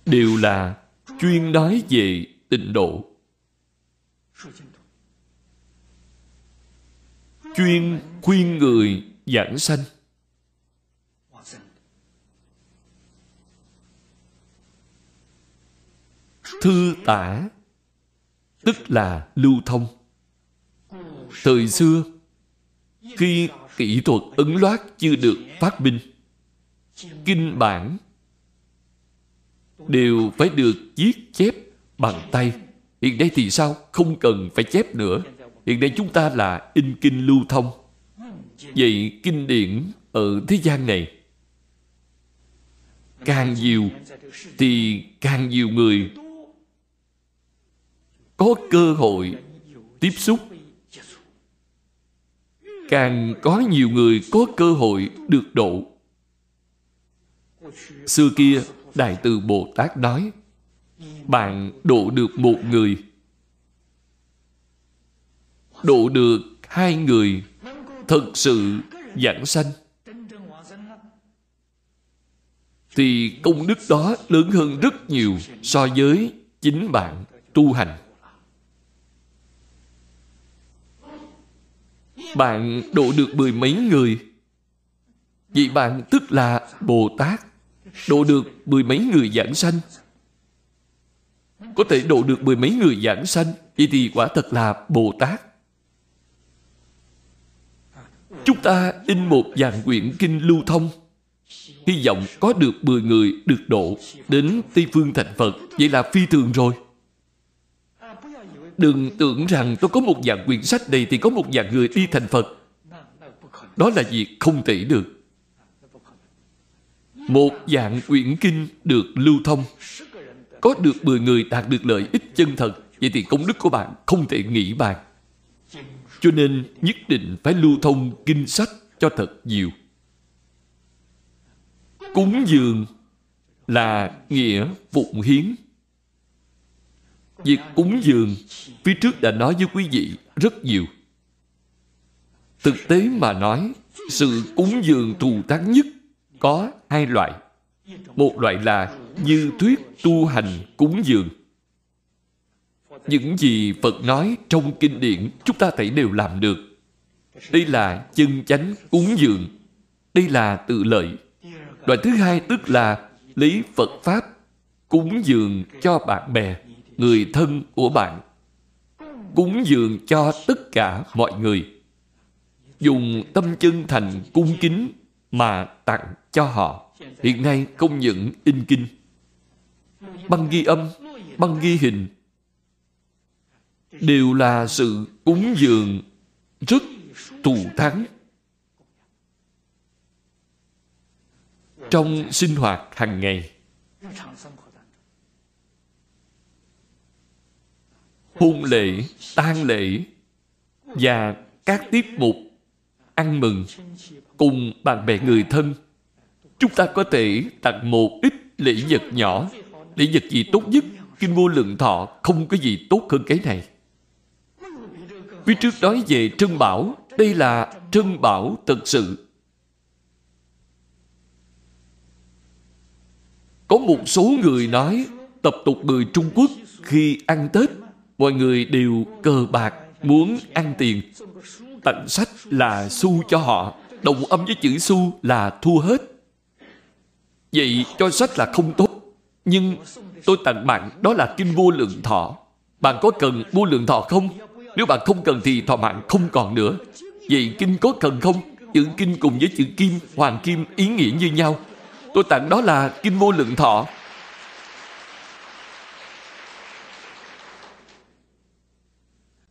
đều là chuyên nói về tịnh độ. Chuyên khuyên người giảng sanh. Thư tả, tức là lưu thông. Thời xưa, khi kỹ thuật ấn loát chưa được phát minh, kinh bản đều phải được viết chép bằng tay. Hiện nay thì sao? Không cần phải chép nữa hiện nay chúng ta là in kinh lưu thông. Vậy kinh điển ở thế gian này, càng nhiều thì càng nhiều người có cơ hội tiếp xúc. Càng có nhiều người có cơ hội được độ. Xưa kia đại từ bồ tát nói, bạn độ được một người độ được hai người thật sự giảng sanh. Thì công đức đó lớn hơn rất nhiều so với chính bạn tu hành. Bạn độ được mười mấy người. Vậy bạn tức là Bồ Tát Độ được mười mấy người giảng sanh. Có thể độ được mười mấy người giảng sanh Vậy thì quả thật là Bồ Tát. Chúng ta in một dàn quyển kinh lưu thông. Hy vọng có được 10 người được độ Đến Tây Phương thành Phật. Vậy là phi thường rồi. Đừng tưởng rằng tôi có một dạng quyển sách này Thì có một dạng người đi thành Phật. Đó là việc không thể được. Một dạng quyển kinh được lưu thông. Có được 10 người đạt được lợi ích chân thật, Vậy thì công đức của bạn không thể nghĩ bàn. Cho nên nhất định phải lưu thông kinh sách cho thật nhiều. Cúng dường là nghĩa phụng hiến. Việc cúng dường Phía trước đã nói với quý vị rất nhiều. Thực tế mà nói, Sự cúng dường thù thắng nhất Có hai loại. Một loại là như thuyết tu hành cúng dường. Những gì Phật nói trong kinh điển Chúng ta thấy đều làm được. Đây là chân chánh cúng dường. Đây là tự lợi. Đoạn thứ hai tức là lý Phật Pháp cúng dường cho bạn bè, người thân của bạn. Cúng dường cho tất cả mọi người. Dùng tâm chân thành cung kính mà tặng cho họ. Hiện nay không những in kinh. Băng ghi âm, băng ghi hình đều là sự cúng dường rất thù thắng. Trong sinh hoạt hàng ngày hôn lễ, tang lễ và các tiết mục ăn mừng cùng bạn bè người thân chúng ta có thể tặng một ít lễ vật nhỏ lễ vật gì tốt nhất kinh vô lượng thọ không có gì tốt hơn cái này phía trước nói về trân bảo. Đây là trân bảo thật sự. Có một số người nói, tập tục người trung quốc khi ăn tết, mọi người đều cờ bạc, muốn ăn tiền. Tặng sách là xu cho họ, đồng âm với chữ xu là thua hết. Vậy cho sách là không tốt, nhưng tôi tặng bạn, đó là kinh vô lượng thọ. Bạn có cần vô lượng thọ không? Nếu bạn không cần thì thọ mạng không còn nữa. Vậy kinh có cần không? Chữ kinh cùng với chữ kim, hoàng kim ý nghĩa như nhau. Tôi tặng đó là kinh vô lượng thọ.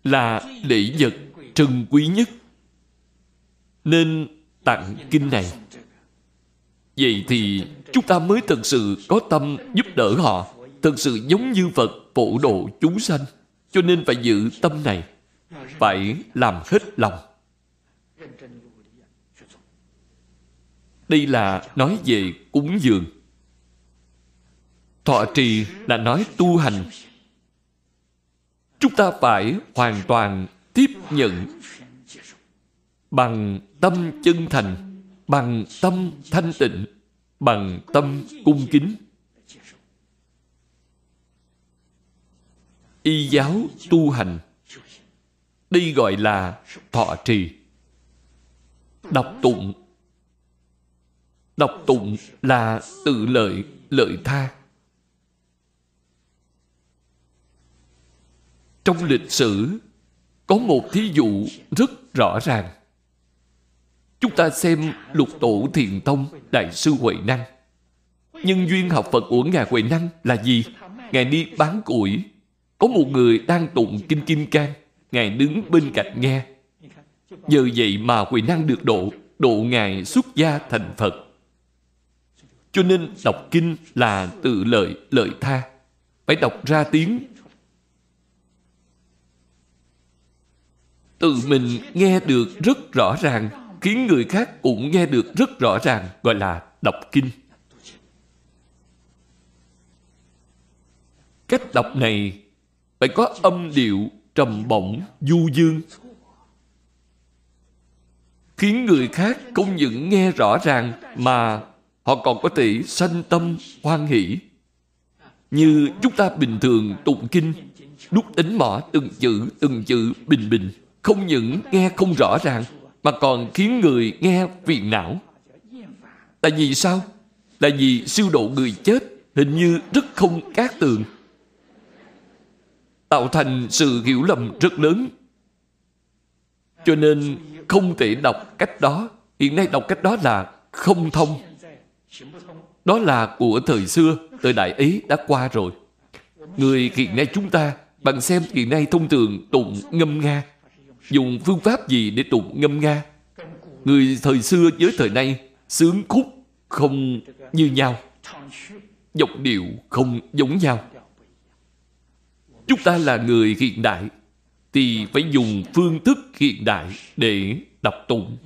Là lễ vật trân quý nhất. Nên tặng kinh này. Vậy thì chúng ta mới thật sự có tâm giúp đỡ họ. Thật sự giống như phật phổ độ chúng sanh cho nên phải giữ tâm này, phải làm hết lòng. Đây là nói về cúng dường. Thọ trì là nói tu hành. Chúng ta phải hoàn toàn tiếp nhận bằng tâm chân thành, bằng tâm thanh tịnh, bằng tâm cung kính. Y giáo tu hành đây gọi là thọ trì đọc tụng đọc tụng là tự lợi lợi tha Trong lịch sử, có một thí dụ rất rõ ràng. Chúng ta xem lục tổ thiền tông Đại sư Huệ Năng. Nhân duyên học Phật của Ngài Huệ Năng là gì? Ngài đi bán củi. Có một người đang tụng Kinh Kim Cang. Ngài đứng bên cạnh nghe. Nhờ vậy mà Huệ Năng được độ, độ Ngài xuất gia thành Phật. Cho nên đọc kinh là tự lợi, lợi tha. Phải đọc ra tiếng tự mình nghe được rất rõ ràng khiến người khác cũng nghe được rất rõ ràng gọi là đọc kinh cách đọc này phải có âm điệu trầm bổng du dương khiến người khác không những nghe rõ ràng mà họ còn có thể sanh tâm hoan hỷ. Như chúng ta bình thường tụng kinh, đúc đánh mỏ từng chữ, từng chữ bình bình, không những nghe không rõ ràng, mà còn khiến người nghe phiền não. Tại vì sao? Là vì siêu độ người chết hình như rất không cát tường. Tạo thành sự hiểu lầm rất lớn. Cho nên không thể đọc cách đó. Hiện nay đọc cách đó là không thông. Đó là của thời xưa, thời đại ấy đã qua rồi. Người hiện nay chúng ta, bạn xem hiện nay thông thường tụng ngâm Nga. Dùng phương pháp gì để tụng ngâm Nga? Người thời xưa với thời nay sướng khúc không như nhau. dọc điệu không giống nhau. Chúng ta là người hiện đại thì phải dùng phương thức hiện đại để đọc tụng.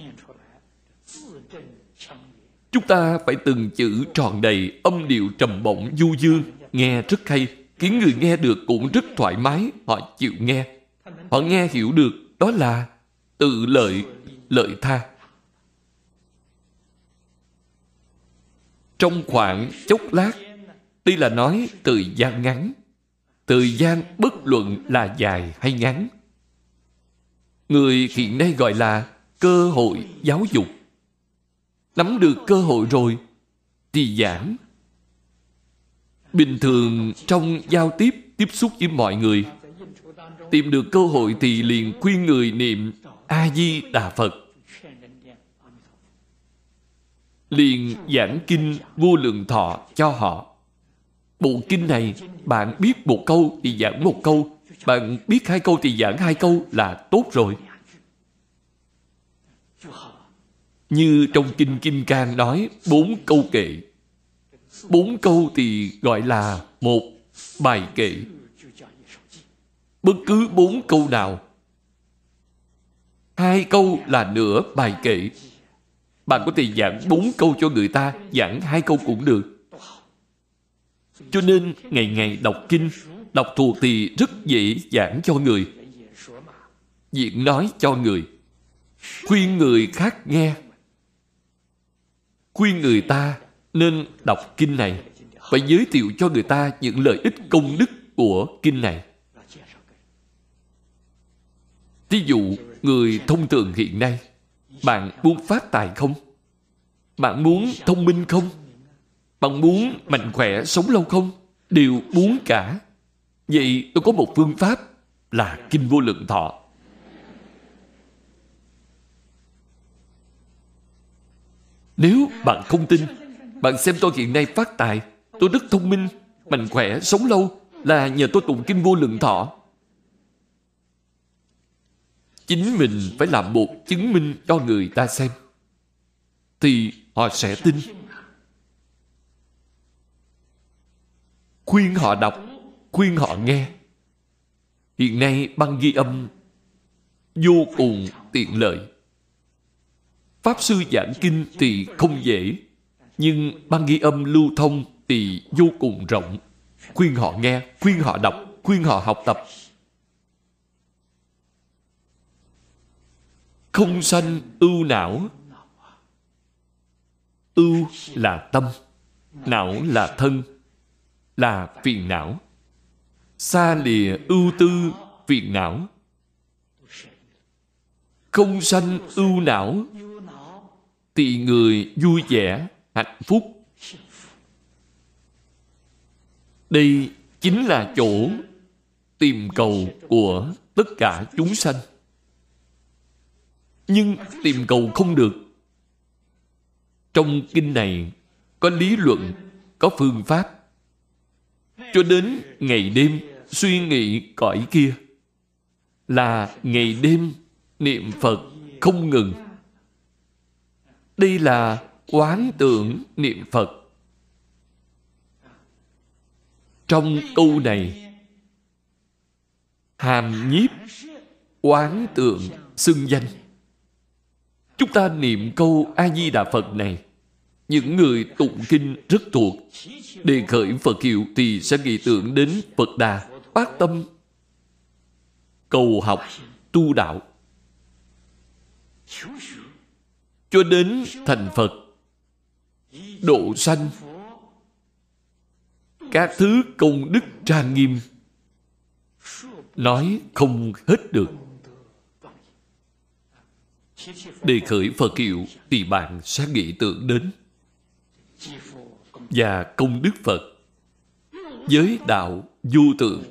Chúng ta phải từng chữ tròn đầy, âm điệu trầm bổng, du dương, nghe rất hay, khiến người nghe được cũng rất thoải mái, họ chịu nghe. Họ nghe hiểu được đó là tự lợi, lợi tha. Trong khoảng chốc lát, đây là nói thời gian ngắn. Thời gian bất luận là dài hay ngắn. Người hiện nay gọi là cơ hội giáo dục. Nắm được cơ hội rồi thì giảng. Bình thường trong giao tiếp, tiếp xúc với mọi người, tìm được cơ hội thì liền khuyên người niệm A-di-đà Phật. Liền giảng kinh vô lượng thọ cho họ. Bộ kinh này, bạn biết một câu thì giảng một câu, bạn biết hai câu thì giảng hai câu là tốt rồi. Như trong Kinh Kim Cang nói bốn câu kệ. Bốn câu thì gọi là một bài kệ. Bất cứ bốn câu nào Hai câu là nửa bài kệ Bạn có thể giảng bốn câu cho người ta Giảng hai câu cũng được cho nên ngày ngày đọc kinh Đọc thuộc thì rất dễ giảng cho người. Diễn nói cho người. Khuyên người khác nghe. Khuyên người ta nên đọc kinh này. Phải giới thiệu cho người ta những lợi ích công đức của kinh này. Ví dụ, người thông thường hiện nay, bạn muốn phát tài không? Bạn muốn thông minh không? Bạn muốn mạnh khỏe, sống lâu không? Đều muốn cả. Vậy tôi có một phương pháp là Kinh Vô Lượng Thọ. Nếu bạn không tin, bạn xem tôi hiện nay phát tài, tôi rất thông minh, mạnh khỏe, sống lâu là nhờ tôi tụng kinh vô lượng thọ. Chính mình phải làm một chứng minh cho người ta xem. Thì họ sẽ tin. Khuyên họ đọc, khuyên họ nghe. Hiện nay băng ghi âm vô cùng tiện lợi. Pháp sư giảng kinh thì không dễ, nhưng băng ghi âm lưu thông thì vô cùng rộng. Khuyên họ nghe, khuyên họ đọc, khuyên họ học tập. Không sanh ưu não. Ưu là tâm, não là thân, là phiền não. Xa lìa ưu tư, phiền não. Không sanh ưu não thì người vui vẻ, hạnh phúc. Đây chính là chỗ tìm cầu của tất cả chúng sanh. Nhưng tìm cầu không được. Trong kinh này có lý luận, có phương pháp. Cho đến ngày đêm suy nghĩ cõi kia là ngày đêm niệm Phật không ngừng đây là quán tưởng niệm Phật. Trong câu này, hàm nhiếp, quán tượng, xưng danh. Chúng ta niệm câu A-di-đà Phật này, những người tụng kinh rất thuộc, đề khởi Phật hiệu thì sẽ nghĩ tưởng đến Phật Đà, bát tâm, cầu học, tu đạo. Cho đến thành Phật. độ sanh. Các thứ công đức trang nghiêm. Nói không hết được. Đề khởi phật hiệu thì bạn sẽ nghĩ tưởng đến và công đức phật. Với đạo du tượng.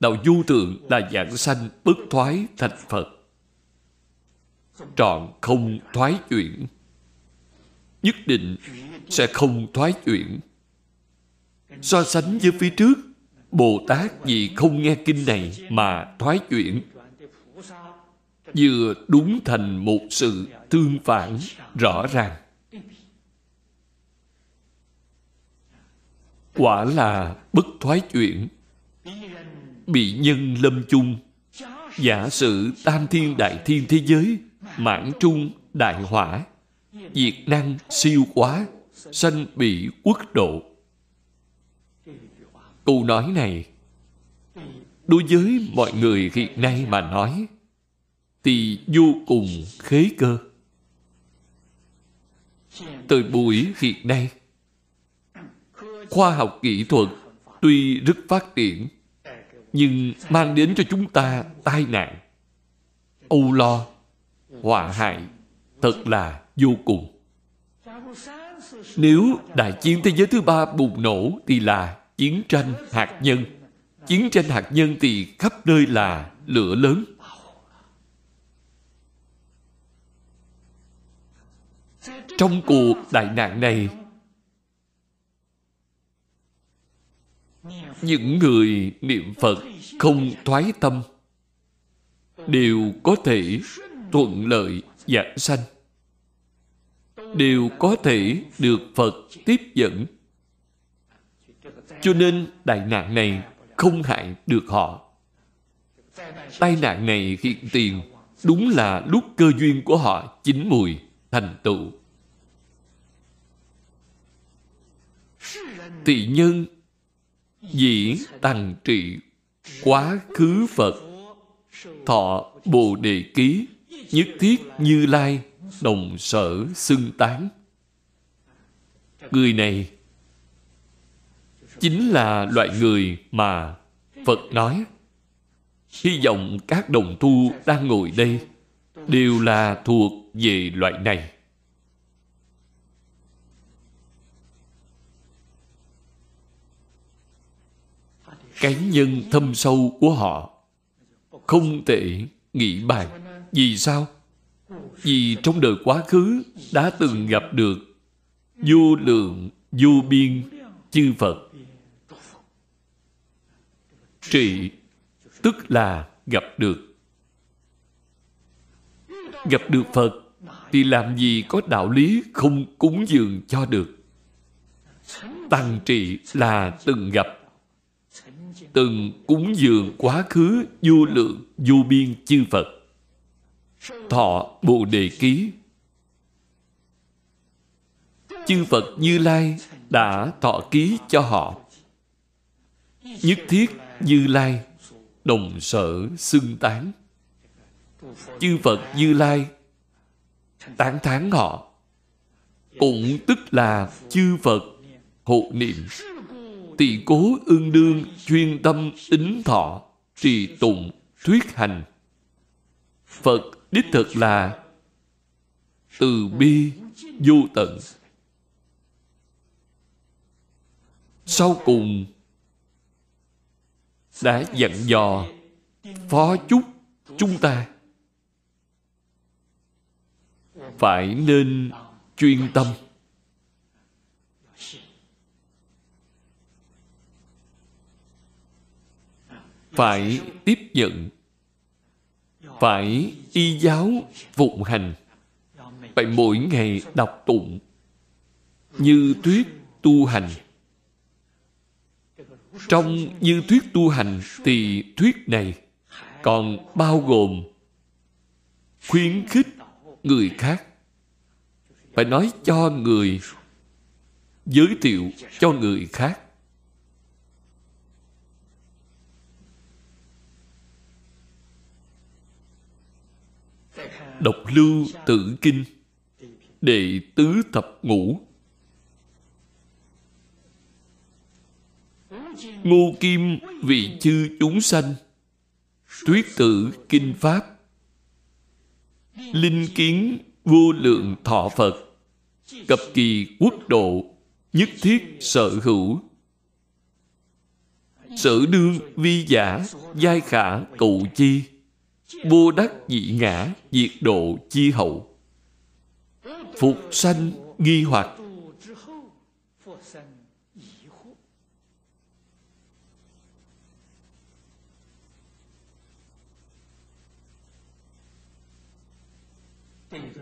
Đạo du tượng là dạng sanh bất thoái thành phật. Trọn không thoái chuyển. Nhất định sẽ không thoái chuyển. So sánh với phía trước, bồ tát vì không nghe kinh này mà thoái chuyển. Vừa đúng thành một sự tương phản rõ ràng. Quả là bất thoái chuyển bị nhân lâm chung. Giả sử tam thiên đại thiên thế giới, mãn trung đại hỏa. Diệt năng siêu quá, sanh bị quốc độ. Câu nói này, đối với mọi người hiện nay mà nói, thì vô cùng khế cơ. Từ buổi hiện nay khoa học kỹ thuật tuy rất phát triển, nhưng mang đến cho chúng ta tai nạn, âu lo, họa hại thật là vô cùng. Nếu đại chiến thế giới thứ ba bùng nổ thì là chiến tranh hạt nhân. Chiến tranh hạt nhân thì khắp nơi là lửa lớn. Trong cuộc đại nạn này những người niệm phật không thoái tâm đều có thể thuận lợi giảng sanh, đều có thể được phật tiếp dẫn. Cho nên đại nạn này không hại được họ. Tai nạn này hiện tiền đúng là lúc cơ duyên của họ chín mùi thành tựu. Tỳ nhân dĩ tăng trị, quá khứ phật. Thọ bồ đề ký, nhất thiết như lai, đồng sở xưng tán. Người này chính là loại người mà phật nói. Hy vọng các đồng tu đang ngồi đây đều là thuộc về loại này. Cái nhân thâm sâu của họ. Không thể nghĩ bàn. Vì sao? Vì trong đời quá khứ đã từng gặp được vô lượng, vô biên chư phật. Trị, tức là gặp được. Gặp được phật thì làm gì có đạo lý không cúng dường cho được? Tăng trị là từng gặp từng cúng dường quá khứ vô lượng vô biên chư phật. Thọ bồ đề ký. Chư phật như lai đã thọ ký cho họ. Nhất thiết như lai, đồng sở xưng tán. Chư phật như lai, tán thán họ. Cũng tức là chư phật hộ niệm tỳ cố ương đương chuyên tâm tính thọ, trì tụng, thuyết hành. Phật đích thực là từ bi vô tận. Sau cùng, đã dặn dò phó chúc chúng ta. Phải nên chuyên tâm. Phải tiếp nhận, phải y giáo phụng hành. Phải mỗi ngày đọc tụng như thuyết tu hành. Trong như thuyết tu hành thì thuyết này còn bao gồm khuyến khích người khác. Phải nói cho người, giới thiệu cho người khác. độc lưu tử kinh đệ tứ thập ngũ. Ngô kim, vị chư chúng sanh, thuyết tử kinh pháp. Linh kiến vô lượng thọ phật, cập kỳ quốc độ, nhất thiết sở hữu. Sở đương vi giả, giai khả cầu chi vô đắc dị ngã diệt độ chi hậu. Phục sanh nghi hoặc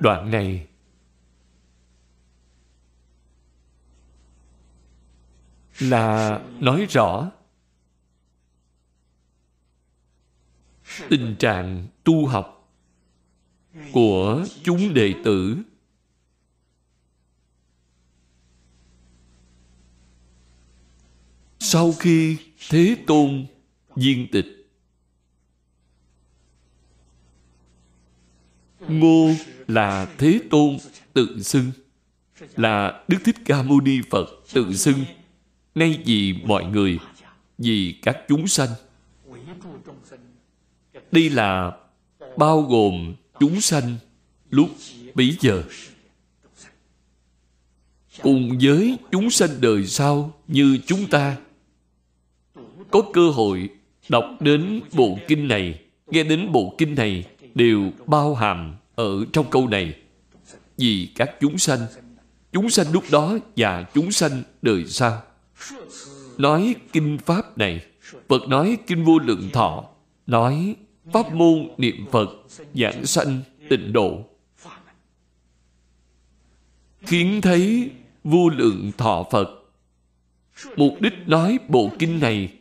đoạn này là nói rõ tình trạng tu học của chúng đệ tử sau khi thế tôn viên tịch ngô là thế tôn tự xưng là đức thích ca mâu ni phật tự xưng nay vì mọi người vì các chúng sanh đây là bao gồm chúng sanh lúc bấy giờ. Cùng với chúng sanh đời sau như chúng ta, có cơ hội đọc đến bộ kinh này, nghe đến bộ kinh này đều bao hàm ở trong câu này. Vì các chúng sanh chúng sanh lúc đó và chúng sanh đời sau. Nói kinh pháp này, phật nói kinh vô lượng thọ, nói pháp môn niệm phật giảng sanh tịnh độ. Khiến thấy vô lượng thọ phật. Mục đích nói bộ kinh này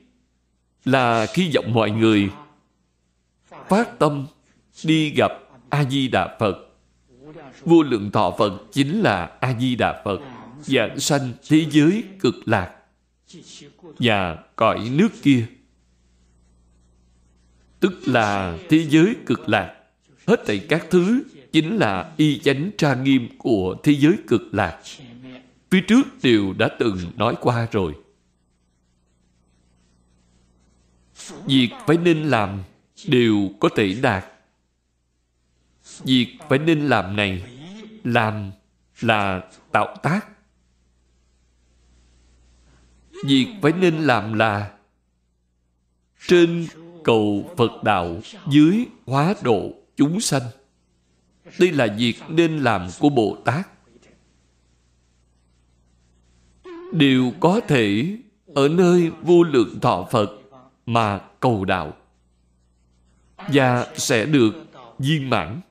là khi vọng mọi người phát tâm đi gặp a di đà phật. Vô lượng thọ phật chính là a di đà phật giảng sanh thế giới cực lạc và cõi nước kia tức là thế giới cực lạc. Hết thảy các thứ chính là y chánh trang nghiêm của thế giới cực lạc. Phía trước đều đã từng nói qua rồi. Việc phải nên làm đều có thể đạt. Việc phải nên làm này, làm là tạo tác. Việc phải nên làm là trên cầu Phật đạo dưới hóa độ chúng sanh. Đây là việc nên làm của Bồ Tát. Đều có thể ở nơi vô lượng thọ Phật mà cầu đạo và sẽ được viên mãn.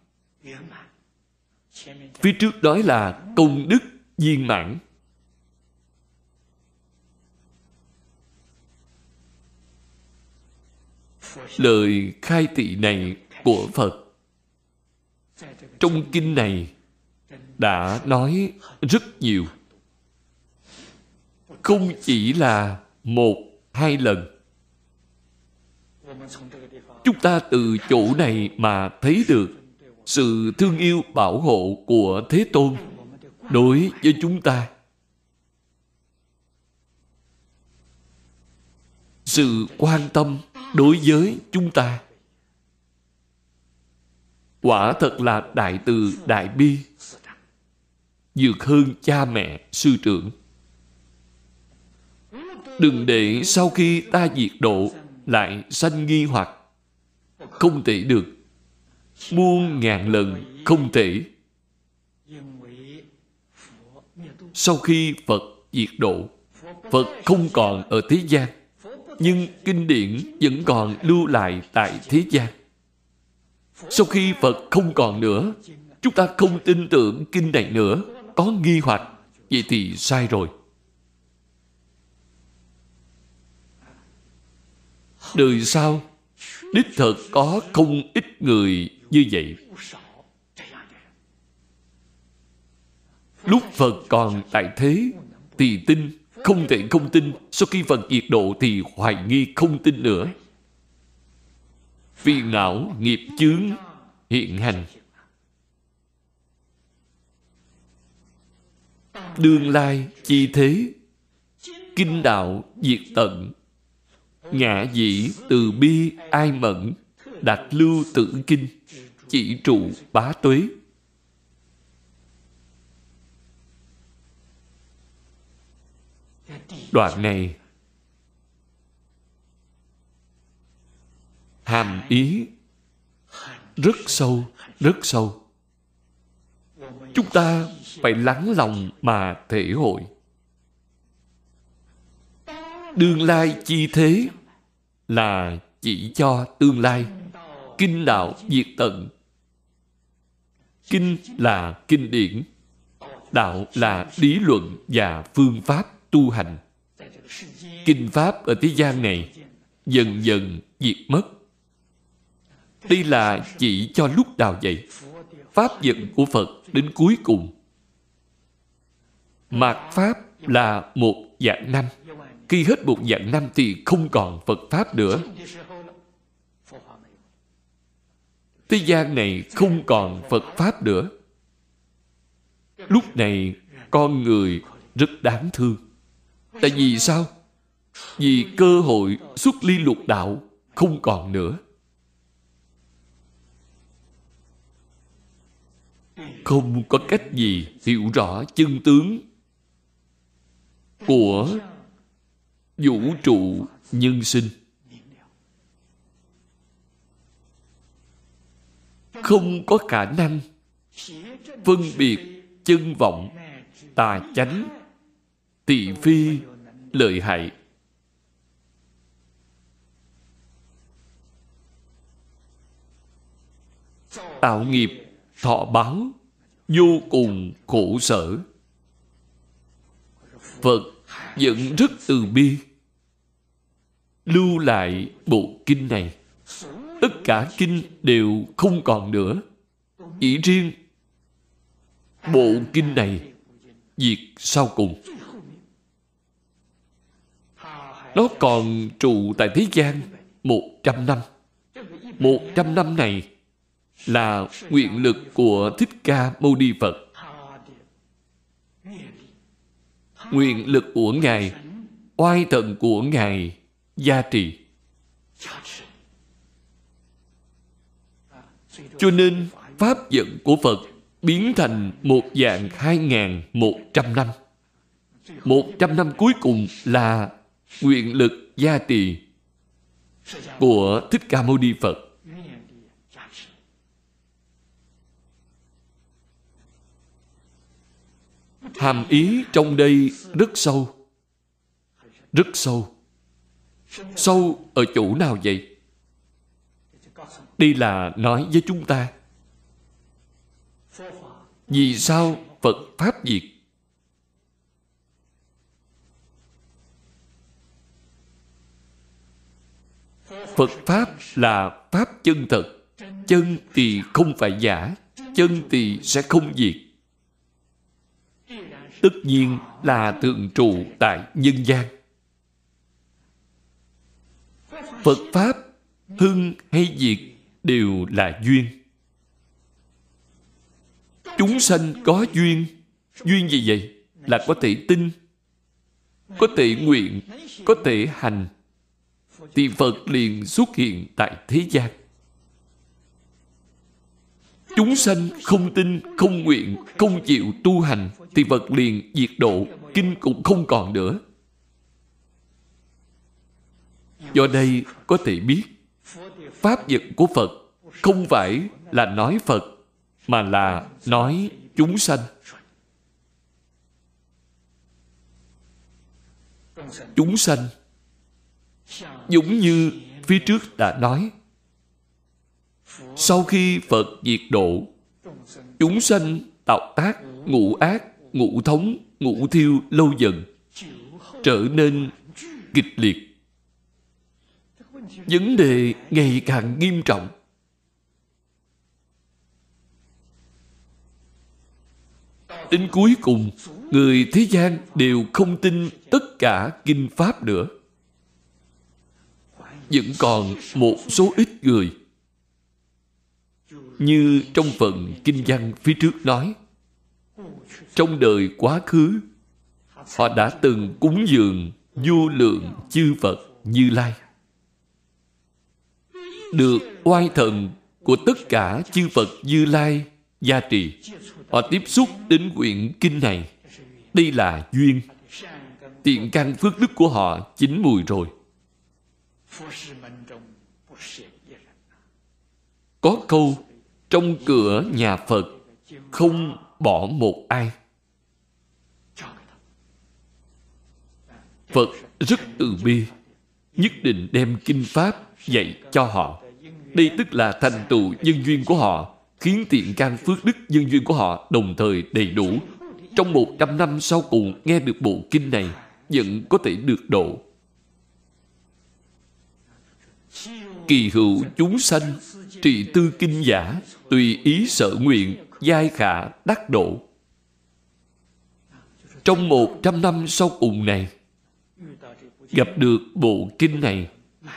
Phía trước nói là công đức viên mãn. Lời khai thị này của Phật. Trong kinh này đã nói rất nhiều. Không chỉ là một, hai lần. Chúng ta từ chỗ này mà thấy được sự thương yêu bảo hộ của thế tôn đối với chúng ta. Sự quan tâm đối với chúng ta. Quả thật là đại từ, đại bi, dược hơn cha mẹ, sư trưởng. Đừng để sau khi ta diệt độ lại sanh nghi hoặc, không thể được. Muôn ngàn lần không thể. Sau khi phật diệt độ, phật không còn ở thế gian nhưng kinh điển vẫn còn lưu lại tại thế gian. Sau khi phật không còn nữa, chúng ta không tin tưởng kinh này nữa, có nghi hoặc, vậy thì sai rồi. Đời sau, đích thực có không ít người như vậy. Lúc phật còn tại thế, thì tin không thể không tin, Sau khi phần diệt độ thì hoài nghi không tin nữa. Phiền não nghiệp chướng hiện hành. Đương lai chi thế, Kinh đạo diệt tận. Ngã dĩ từ bi ai mẫn đạt lưu tử kinh, chỉ trụ bá tuế. Đoạn này. Hàm ý. Rất sâu rất sâu. Chúng ta phải lắng lòng mà thể hội. Đương lai chi thế là chỉ cho tương lai. Kinh đạo diệt tận. Kinh là kinh điển. Đạo là lý luận và phương pháp tu hành. Kinh pháp ở thế gian này dần dần diệt mất. Đây là chỉ cho lúc đào dậy pháp vận của phật đến cuối cùng. Mạt pháp là một dạng năm. Khi hết một dạng năm thì không còn phật pháp nữa. Thế gian này không còn phật pháp nữa. Lúc này con người rất đáng thương tại vì sao? Vì cơ hội xuất ly lục đạo không còn nữa. Không có cách gì hiểu rõ chân tướng của vũ trụ nhân sinh. Không có khả năng phân biệt chân vọng, tà chánh tỳ phi lợi hại. Tạo nghiệp, thọ báo, vô cùng khổ sở. Phật vẫn rất từ bi. Lưu lại bộ kinh này. Tất cả kinh đều không còn nữa. Chỉ riêng bộ kinh này diệt sau cùng nó còn trụ tại thế gian một trăm năm một trăm năm này là nguyện lực của Thích Ca Mâu Ni Phật. Nguyện lực của Ngài, oai thần của Ngài gia trì. Cho nên, Pháp dẫn của Phật biến thành một dạng hai ngàn một trăm năm. Một trăm năm cuối cùng là nguyện lực gia trì của Thích Ca Mâu Ni Phật. hàm ý trong đây rất sâu rất sâu. Sâu ở chỗ nào vậy? Đây là nói với chúng ta. Vì sao phật pháp diệt phật pháp là pháp chân thật. Chân thì không phải giả, chân thì sẽ không diệt. Tất nhiên là thường trụ tại nhân gian. Phật pháp hưng hay diệt đều là duyên. Chúng sanh có duyên. Duyên gì vậy? Là có thể tin, có thể nguyện, có thể hành thì phật liền xuất hiện tại thế gian chúng sanh không tin không nguyện không chịu tu hành thì Phật liền diệt độ, kinh cũng không còn nữa. Do đây có thể biết, Pháp vật của Phật không phải là nói Phật, mà là nói chúng sanh. Chúng sanh giống như phía trước đã nói sau khi Phật diệt độ chúng sanh tạo tác ngũ ác ngũ thống, ngũ thiêu lâu dần trở nên kịch liệt. Vấn đề ngày càng nghiêm trọng. Đến cuối cùng, người thế gian đều không tin tất cả kinh Pháp nữa. Vẫn còn một số ít người như trong phần kinh văn phía trước nói, trong đời quá khứ, họ đã từng cúng dường vô lượng chư Phật Như Lai được oai thần của tất cả chư Phật Như Lai gia trì. Họ tiếp xúc đến quyển kinh này. Đây là duyên. Tiện căn phước đức của họ chín mùi rồi. Có câu trong cửa nhà Phật không bỏ một ai. Phật rất từ bi, nhất định đem kinh Pháp dạy cho họ. Đây tức là thành tựu nhân duyên của họ, khiến tiện can phước đức nhân duyên của họ đồng thời đầy đủ. Trong một trăm năm sau cùng nghe được bộ kinh này, vẫn có thể được độ. Kỳ hữu chúng sanh, trị tư kinh giả, tùy ý sở nguyện, giai khả đắc độ. Trong một trăm năm sau cùng này, gặp được bộ kinh này,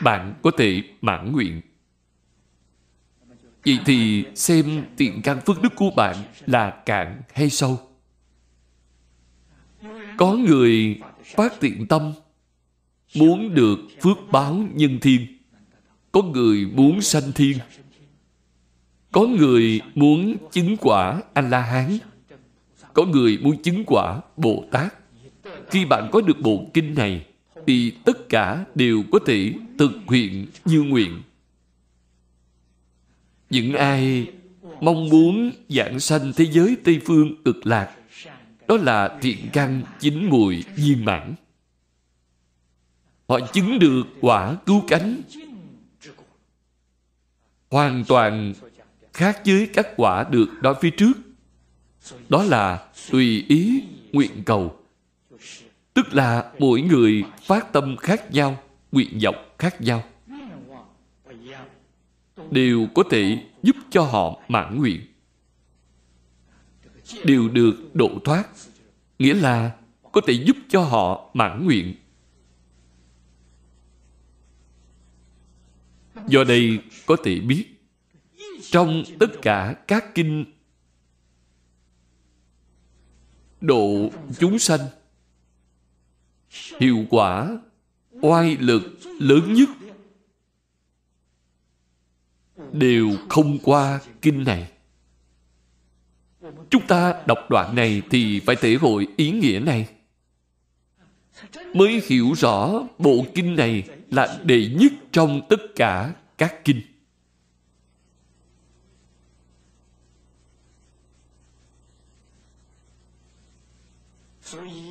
bạn có thể mãn nguyện. Vậy thì xem tiện căn phước đức của bạn là cạn hay sâu. Có người phát tiện tâm muốn được phước báo nhân thiên. Có người muốn sanh thiên. Có người muốn chứng quả A-la-hán. Có người muốn chứng quả Bồ Tát. Khi bạn có được bộ kinh này, thì tất cả đều có thể thực hiện như nguyện. Những ai mong muốn giảng sanh thế giới Tây Phương cực lạc, đó là thiện căn chín mùi viên mãn. Họ chứng được quả cứu cánh hoàn toàn khác với các quả được nói phía trước. Đó là tùy ý nguyện cầu Tức là mỗi người phát tâm khác nhau, nguyện vọng khác nhau. Đều có thể giúp cho họ mãn nguyện. Đều được độ thoát. Nghĩa là có thể giúp cho họ mãn nguyện. Do đây có thể biết, trong tất cả các kinh độ chúng sanh, hiệu quả, oai lực lớn nhất đều không qua kinh này. Chúng ta đọc đoạn này thì phải thể hội ý nghĩa này. Mới hiểu rõ bộ kinh này là đệ nhất trong tất cả các kinh.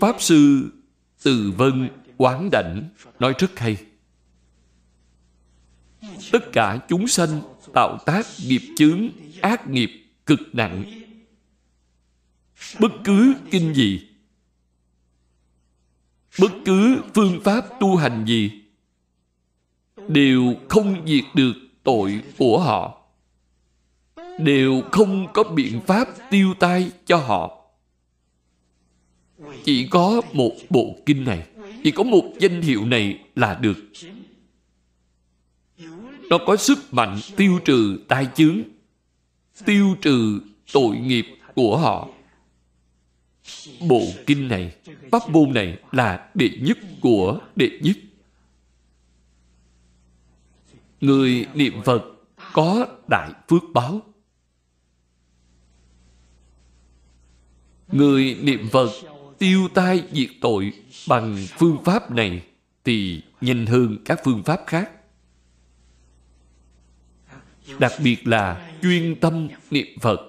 Pháp sư từ vân quán đảnh nói rất hay. Tất cả chúng sanh tạo tác nghiệp chướng, ác nghiệp cực nặng. Bất cứ kinh gì, bất cứ phương pháp tu hành gì đều không diệt được tội của họ. Đều không có biện pháp tiêu tai cho họ. Chỉ có một bộ kinh này, chỉ có một danh hiệu này là được. Nó có sức mạnh tiêu trừ tai chướng tiêu trừ tội nghiệp của họ. Bộ kinh này, pháp môn này là đệ nhất của đệ nhất người niệm phật có đại phước báo người niệm phật tiêu tai diệt tội bằng phương pháp này thì nhanh hơn các phương pháp khác. Đặc biệt là chuyên tâm niệm Phật.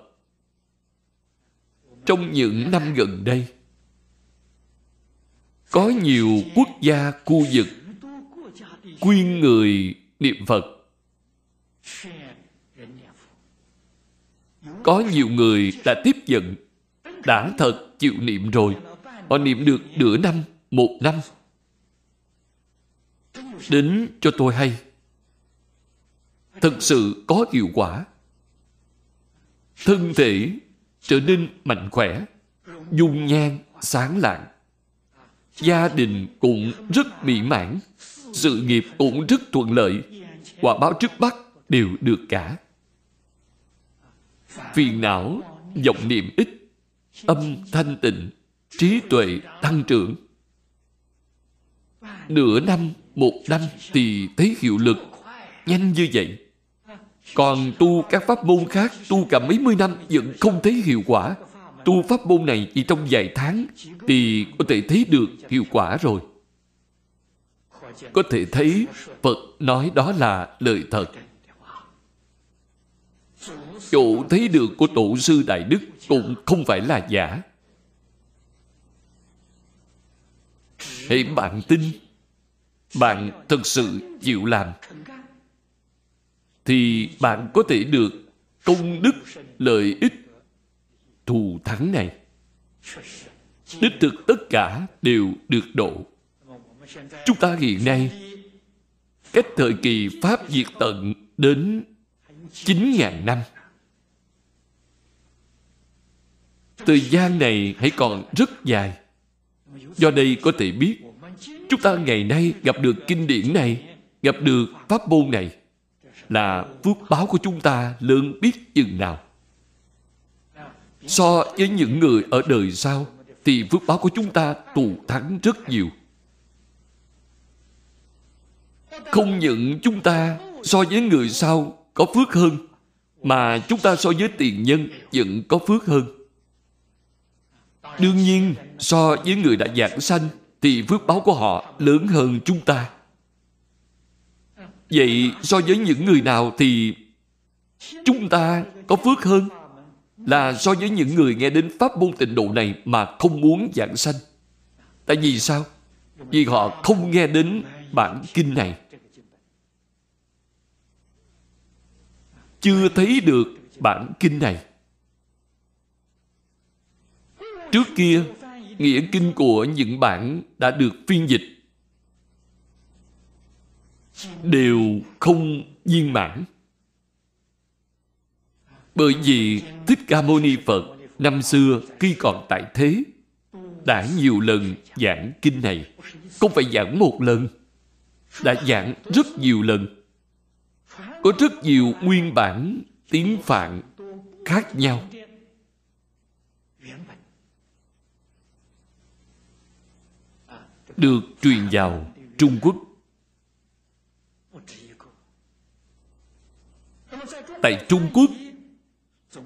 Trong những năm gần đây, có nhiều quốc gia khu vực khuyên người niệm Phật. Có nhiều người đã tiếp nhận, đã thật chịu niệm rồi Họ niệm được nửa năm, một năm. Đến cho tôi hay. Thật sự có hiệu quả. Thân thể trở nên mạnh khỏe, dung nhan sáng lạng. Gia đình cũng rất mỹ mãn, sự nghiệp cũng rất thuận lợi, quả báo trước mắt đều được cả. Phiền não, vọng niệm ít, âm thanh tịnh trí tuệ tăng trưởng. Nửa năm, một năm thì thấy hiệu lực nhanh như vậy. Còn tu các pháp môn khác Tu cả mấy mươi năm Vẫn không thấy hiệu quả Tu pháp môn này chỉ trong vài tháng Thì có thể thấy được hiệu quả rồi có thể thấy Phật nói đó là lời thật. Chỗ thấy được của Tổ sư Đại Đức Cũng không phải là giả. Hãy bạn tin, Bạn thật sự chịu làm, Thì bạn có thể được công đức, lợi ích, thù thắng này. Đích thực tất cả đều được độ chúng ta hiện nay, cách thời kỳ pháp diệt tận đến 9.000 năm. Thời gian này hãy còn rất dài. Do đây có thể biết, chúng ta ngày nay gặp được kinh điển này, gặp được pháp môn này, là phước báo của chúng ta lớn biết chừng nào. So với những người ở đời sau, thì phước báo của chúng ta tù thắng rất nhiều không những chúng ta so với người sau có phước hơn, mà chúng ta so với tiền nhân vẫn có phước hơn đương nhiên, so với người đã giảng sanh thì phước báo của họ lớn hơn chúng ta vậy so với những người nào thì chúng ta có phước hơn là so với những người nghe đến pháp môn tịnh độ này mà không muốn giảng sanh. Tại vì sao? Vì họ không nghe đến bản kinh này. Chưa thấy được bản kinh này. Trước kia, nghĩa kinh của những bản đã được phiên dịch đều không viên mãn. Bởi vì Thích Ca Mâu Ni Phật năm xưa khi còn tại thế đã nhiều lần giảng kinh này. Không phải giảng một lần, đã giảng rất nhiều lần. Có rất nhiều nguyên bản tiếng Phạn khác nhau. Được truyền vào Trung Quốc. Tại Trung Quốc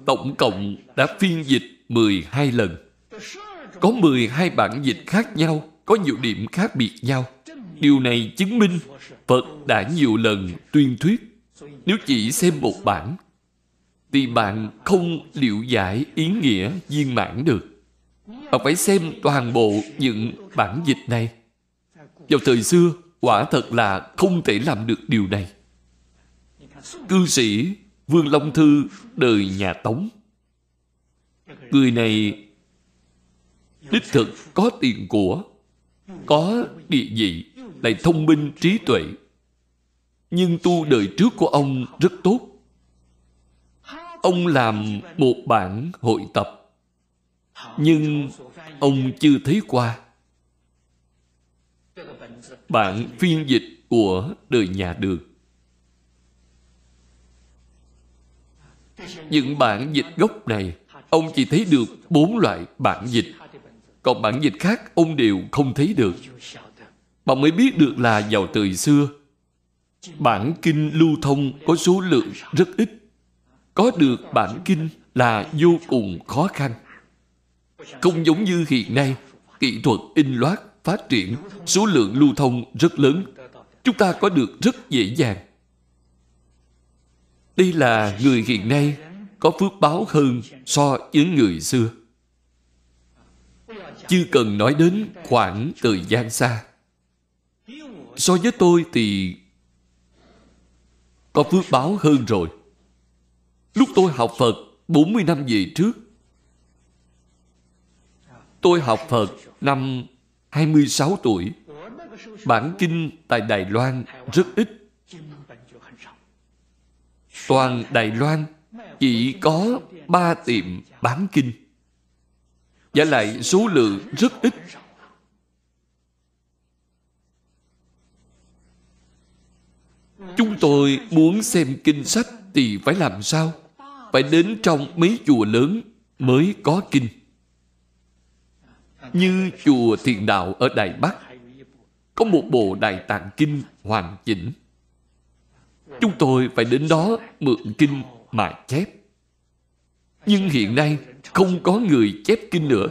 tổng cộng đã phiên dịch 12 lần. Có 12 bản dịch khác nhau, có nhiều điểm khác biệt nhau. Điều này chứng minh Phật đã nhiều lần tuyên thuyết. Nếu chỉ xem một bản, thì bạn không liệu giải ý nghĩa viên mãn được. Bạn phải xem toàn bộ những bản dịch này. Vào thời xưa, quả thật là không thể làm được điều này. Cư sĩ Vương Long Thư đời nhà Tống. Người này đích thực có tiền của, có địa vị, lại thông minh trí tuệ. Nhưng tu đời trước của ông rất tốt. Ông làm một bản hội tập, nhưng ông chưa thấy qua. Bản phiên dịch của đời nhà đường Những bản dịch gốc này Ông chỉ thấy được bốn loại bản dịch Còn bản dịch khác Ông đều không thấy được Bạn mới biết được là vào thời xưa Bản kinh lưu thông Có số lượng rất ít Có được bản kinh là vô cùng khó khăn Không giống như hiện nay, Kỹ thuật in loát phát triển, Số lượng lưu thông rất lớn Chúng ta có được rất dễ dàng đây là người hiện nay có phước báo hơn so với người xưa. Chưa cần nói đến khoảng thời gian xa. So với tôi thì có phước báo hơn rồi. Lúc tôi học Phật 40 năm về trước, tôi học Phật năm 26 tuổi. Bản kinh tại Đài Loan rất ít toàn Đài Loan chỉ có ba tiệm bán kinh. Và lại số lượng rất ít. Chúng tôi muốn xem kinh sách thì phải làm sao? Phải đến trong mấy chùa lớn mới có kinh. Như chùa Thiền Đạo ở Đài Bắc, có một bộ Đại Tạng Kinh hoàn chỉnh. Chúng tôi phải đến đó mượn kinh mà chép. Nhưng hiện nay không có người chép kinh nữa.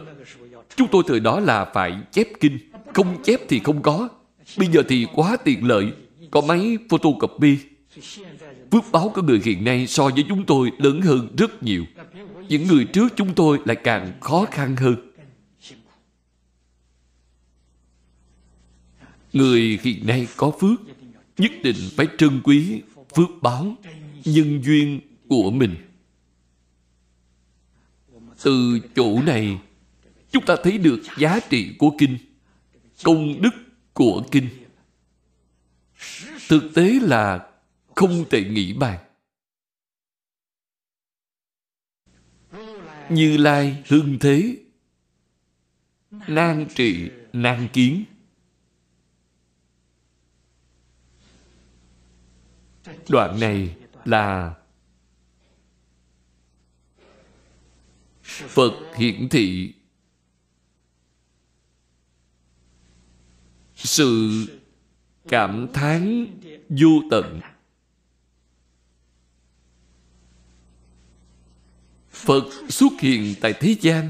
Chúng tôi thời đó là phải chép kinh. Không chép thì không có. Bây giờ thì quá tiện lợi có máy photocopy. Phước báo của người hiện nay so với chúng tôi lớn hơn rất nhiều. Những người trước chúng tôi lại càng khó khăn hơn. Người hiện nay có phước, nhất định phải trân quý phước báo, nhân duyên của mình. Từ chỗ này, chúng ta thấy được giá trị của kinh, công đức của kinh thực tế là không thể nghĩ bàn như lai hưng thế, nan trị, nan kiến. Đoạn này là phật hiển thị. Sự cảm thán vô tận. Phật xuất hiện tại thế gian,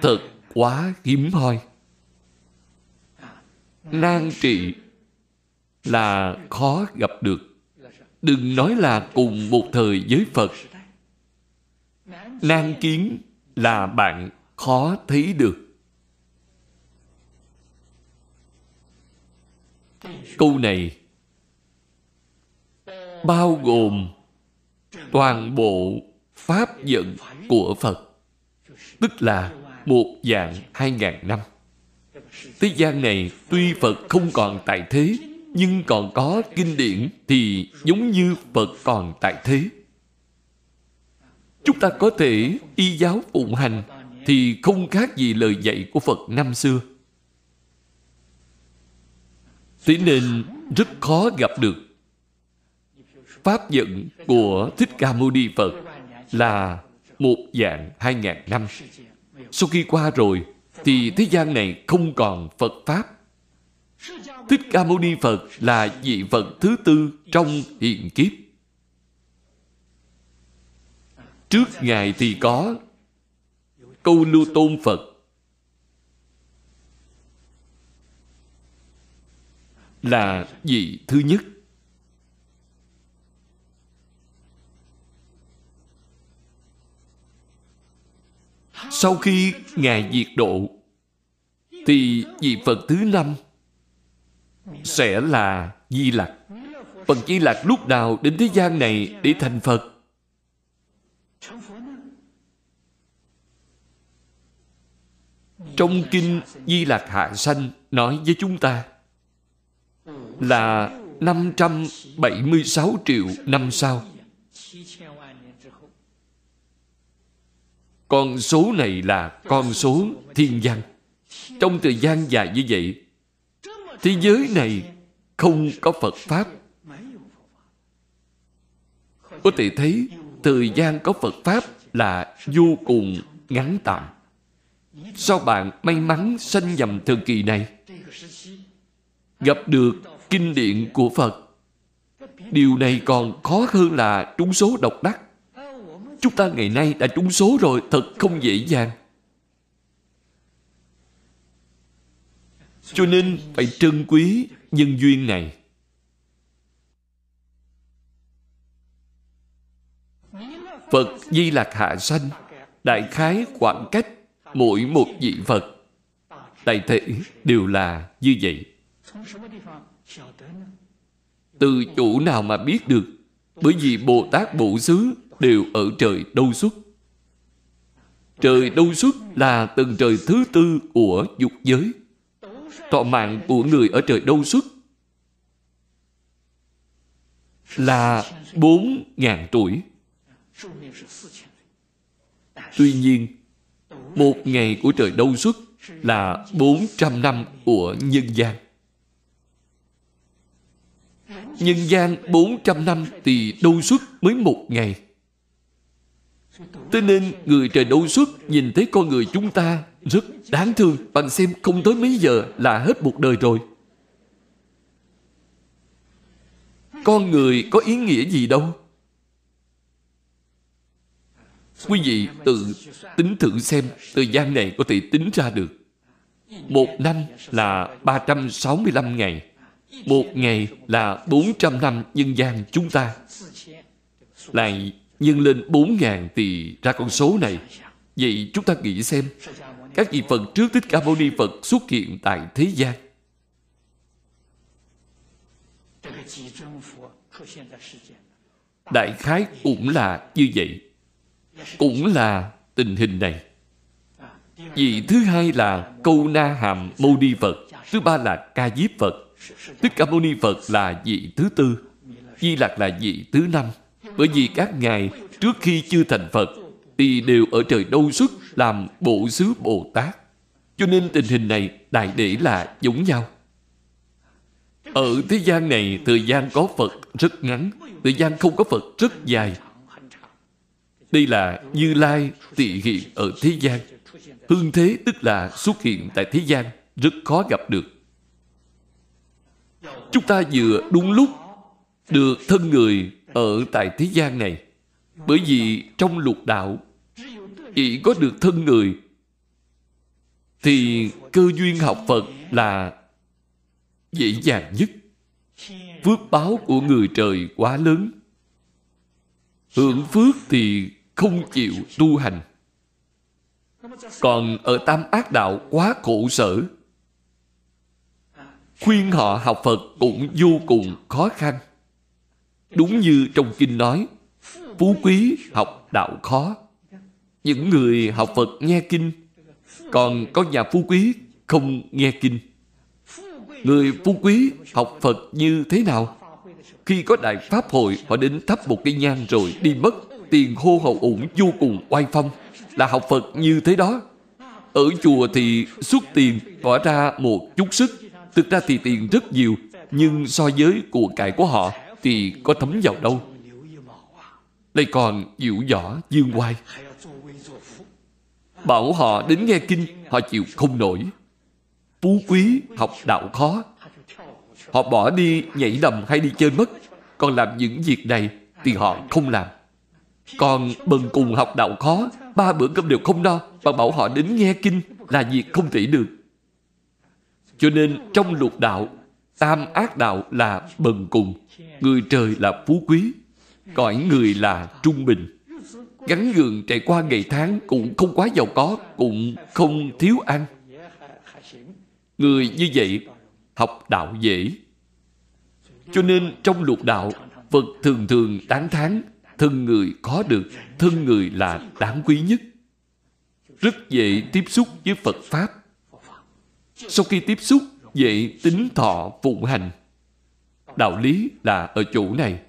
thật quá hiếm hoi. Nan trị là khó gặp được. Đừng nói là cùng một thời với phật. Nan kiến là bạn khó thấy được. Câu này bao gồm toàn bộ pháp vận của phật, tức là một dạng hai ngàn năm. Thế gian này tuy phật không còn tại thế, nhưng còn có kinh điển thì giống như phật còn tại thế. Chúng ta có thể y giáo phụng hành thì không khác gì lời dạy của phật năm xưa thế nên rất khó gặp được. Pháp dẫn của thích ca mâu ni phật là một dạng hai ngàn năm. Sau khi qua rồi, thì thế gian này không còn phật pháp. Thích Ca Mâu Ni Phật là vị Phật thứ tư trong hiện kiếp. Trước Ngài thì có Câu Lưu Tôn Phật là vị thứ nhất. Sau khi Ngài diệt độ, thì vị Phật thứ năm sẽ là Di Lặc. Phần Di Lặc lúc nào đến thế gian này để thành Phật? Trong Kinh Di Lạc Hạ Sanh nói với chúng ta là 576 triệu năm sau. Con số này là con số thiên văn. Trong thời gian dài như vậy, thế giới này không có Phật Pháp. Có thể thấy thời gian có Phật Pháp là vô cùng ngắn tạm. Sao bạn may mắn sanh nhầm thời kỳ này? Gặp được kinh điển của Phật. Điều này còn khó hơn là trúng số độc đắc. Chúng ta ngày nay đã trúng số rồi, thật không dễ dàng. Cho nên phải trân quý nhân duyên này. Phật Di Lạc Hạ Sanh đại khái khoảng cách mỗi một vị Phật đại thể đều là như vậy. Từ chỗ nào mà biết được bởi vì Bồ Tát Bộ Xứ đều ở trời đâu xuất. Trời đâu xuất là tầng trời thứ tư của dục giới thọ mạng của người ở trời đâu xuất là bốn ngàn tuổi. Tuy nhiên, một ngày của trời đâu xuất là bốn trăm năm của nhân gian. Nhân gian bốn trăm năm thì đâu xuất mới một ngày. Thế nên người trời đâu xuất nhìn thấy con người chúng ta rất đáng thương. Bạn xem, không tới mấy giờ là hết một đời rồi. con người có ý nghĩa gì đâu quý vị tự tính thử xem, thời gian này có thể tính ra được một năm là 365 ngày một ngày là 400 năm nhân gian chúng ta. Lại nhân lên 4.000 thì ra con số này. Vậy chúng ta nghĩ xem, các vị Phật trước Thích Ca Mâu Ni Phật xuất hiện tại thế gian. Đại khái cũng là như vậy. Cũng là tình hình này. Vị thứ hai là câu na hàm mâu ni phật, thứ ba là ca diếp phật tức ca mâu ni phật là vị thứ tư di lạc là vị thứ năm bởi vì các ngài trước khi chưa thành phật thì đều ở trời đâu xuất làm bộ xứ bồ tát cho nên tình hình này đại để là giống nhau ở thế gian này thời gian có phật rất ngắn thời gian không có phật rất dài đây là Như Lai tị hiện ở thế gian. Hương thế tức là xuất hiện tại thế gian, rất khó gặp được. Chúng ta vừa đúng lúc được thân người ở tại thế gian này. Bởi vì trong lục đạo, chỉ có được thân người, thì cơ duyên học Phật là dễ dàng nhất. Phước báo của người trời quá lớn. Hưởng phước thì không chịu tu hành còn ở tam ác đạo quá khổ sở khuyên họ học phật cũng vô cùng khó khăn. Đúng như trong kinh nói, phú quý học đạo khó. Những người học phật nghe kinh, còn có nhà phú quý không nghe kinh. Người phú quý học phật như thế nào? Khi có đại pháp hội, họ đến thắp một cây nhang rồi đi mất. Tiền hô hậu ủng vô cùng oai phong. Là học Phật như thế đó. Ở chùa thì xuất tiền bỏ ra một chút sức thực ra thì tiền rất nhiều, nhưng so với của cải của họ thì có thấm vào đâu. Lại còn dịu võ dương oai bảo họ đến nghe kinh, họ chịu không nổi. Phú quý học đạo khó. Họ bỏ đi, nhảy đầm hay đi chơi mất. Còn làm những việc này thì họ không làm. Còn bần cùng học đạo khó, Ba bữa cơm đều không no. Bạn bảo họ đến nghe kinh Là việc không thể được. Cho nên trong lục đạo, Tam ác đạo là bần cùng. Người trời là phú quý, Cõi người là trung bình. Gắn gượng trải qua ngày tháng Cũng không quá giàu có, Cũng không thiếu ăn. Người như vậy Học đạo dễ. Cho nên trong lục đạo, Phật thường thường tán thán, thân người có được, thân người là đáng quý nhất. Rất dễ tiếp xúc với phật pháp sau khi tiếp xúc dễ tính thọ phụng hành. Đạo lý là ở chỗ này.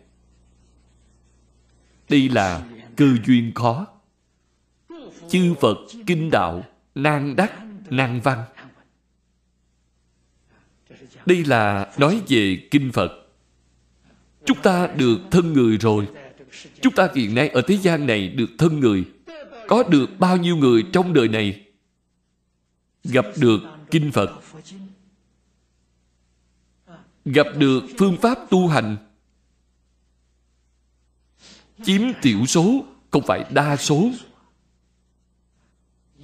Đây là cơ duyên khó. Chư phật kinh đạo nan đắc, nan văn. Đây là nói về kinh phật. Chúng ta được thân người rồi. Chúng ta hiện nay ở thế gian này được thân người. Có được bao nhiêu người trong đời này? Gặp được Kinh Phật. Gặp được phương pháp tu hành. Chiếm tiểu số, Không phải đa số.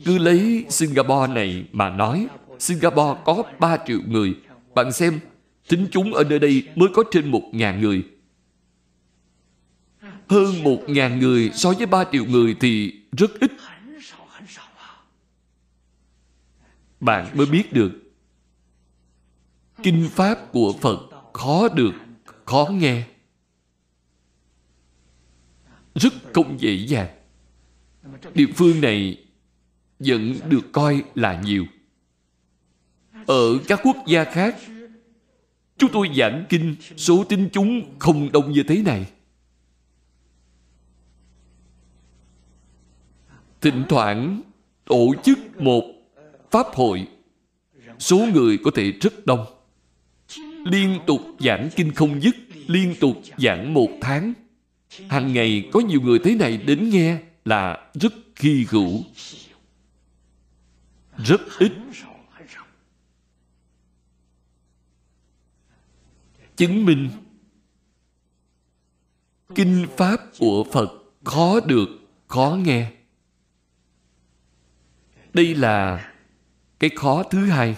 Cứ lấy Singapore này mà nói, Singapore có 3 triệu người. Bạn xem Tính chúng ở nơi đây mới có trên một ngàn người. Hơn một ngàn người so với ba triệu người thì rất ít. Bạn mới biết được Kinh Pháp của Phật khó được, khó nghe. Rất không dễ dàng. Địa phương này vẫn được coi là nhiều. Ở các quốc gia khác, chúng tôi giảng kinh, số tín chúng không đông như thế này. thỉnh thoảng tổ chức một pháp hội. Số người có thể rất đông. Liên tục giảng kinh không dứt, liên tục giảng một tháng. Hàng ngày có nhiều người thế này đến nghe là rất khi hữu. Rất ít. Chứng minh. Kinh pháp của phật khó được, khó nghe. Đây là cái khó thứ hai,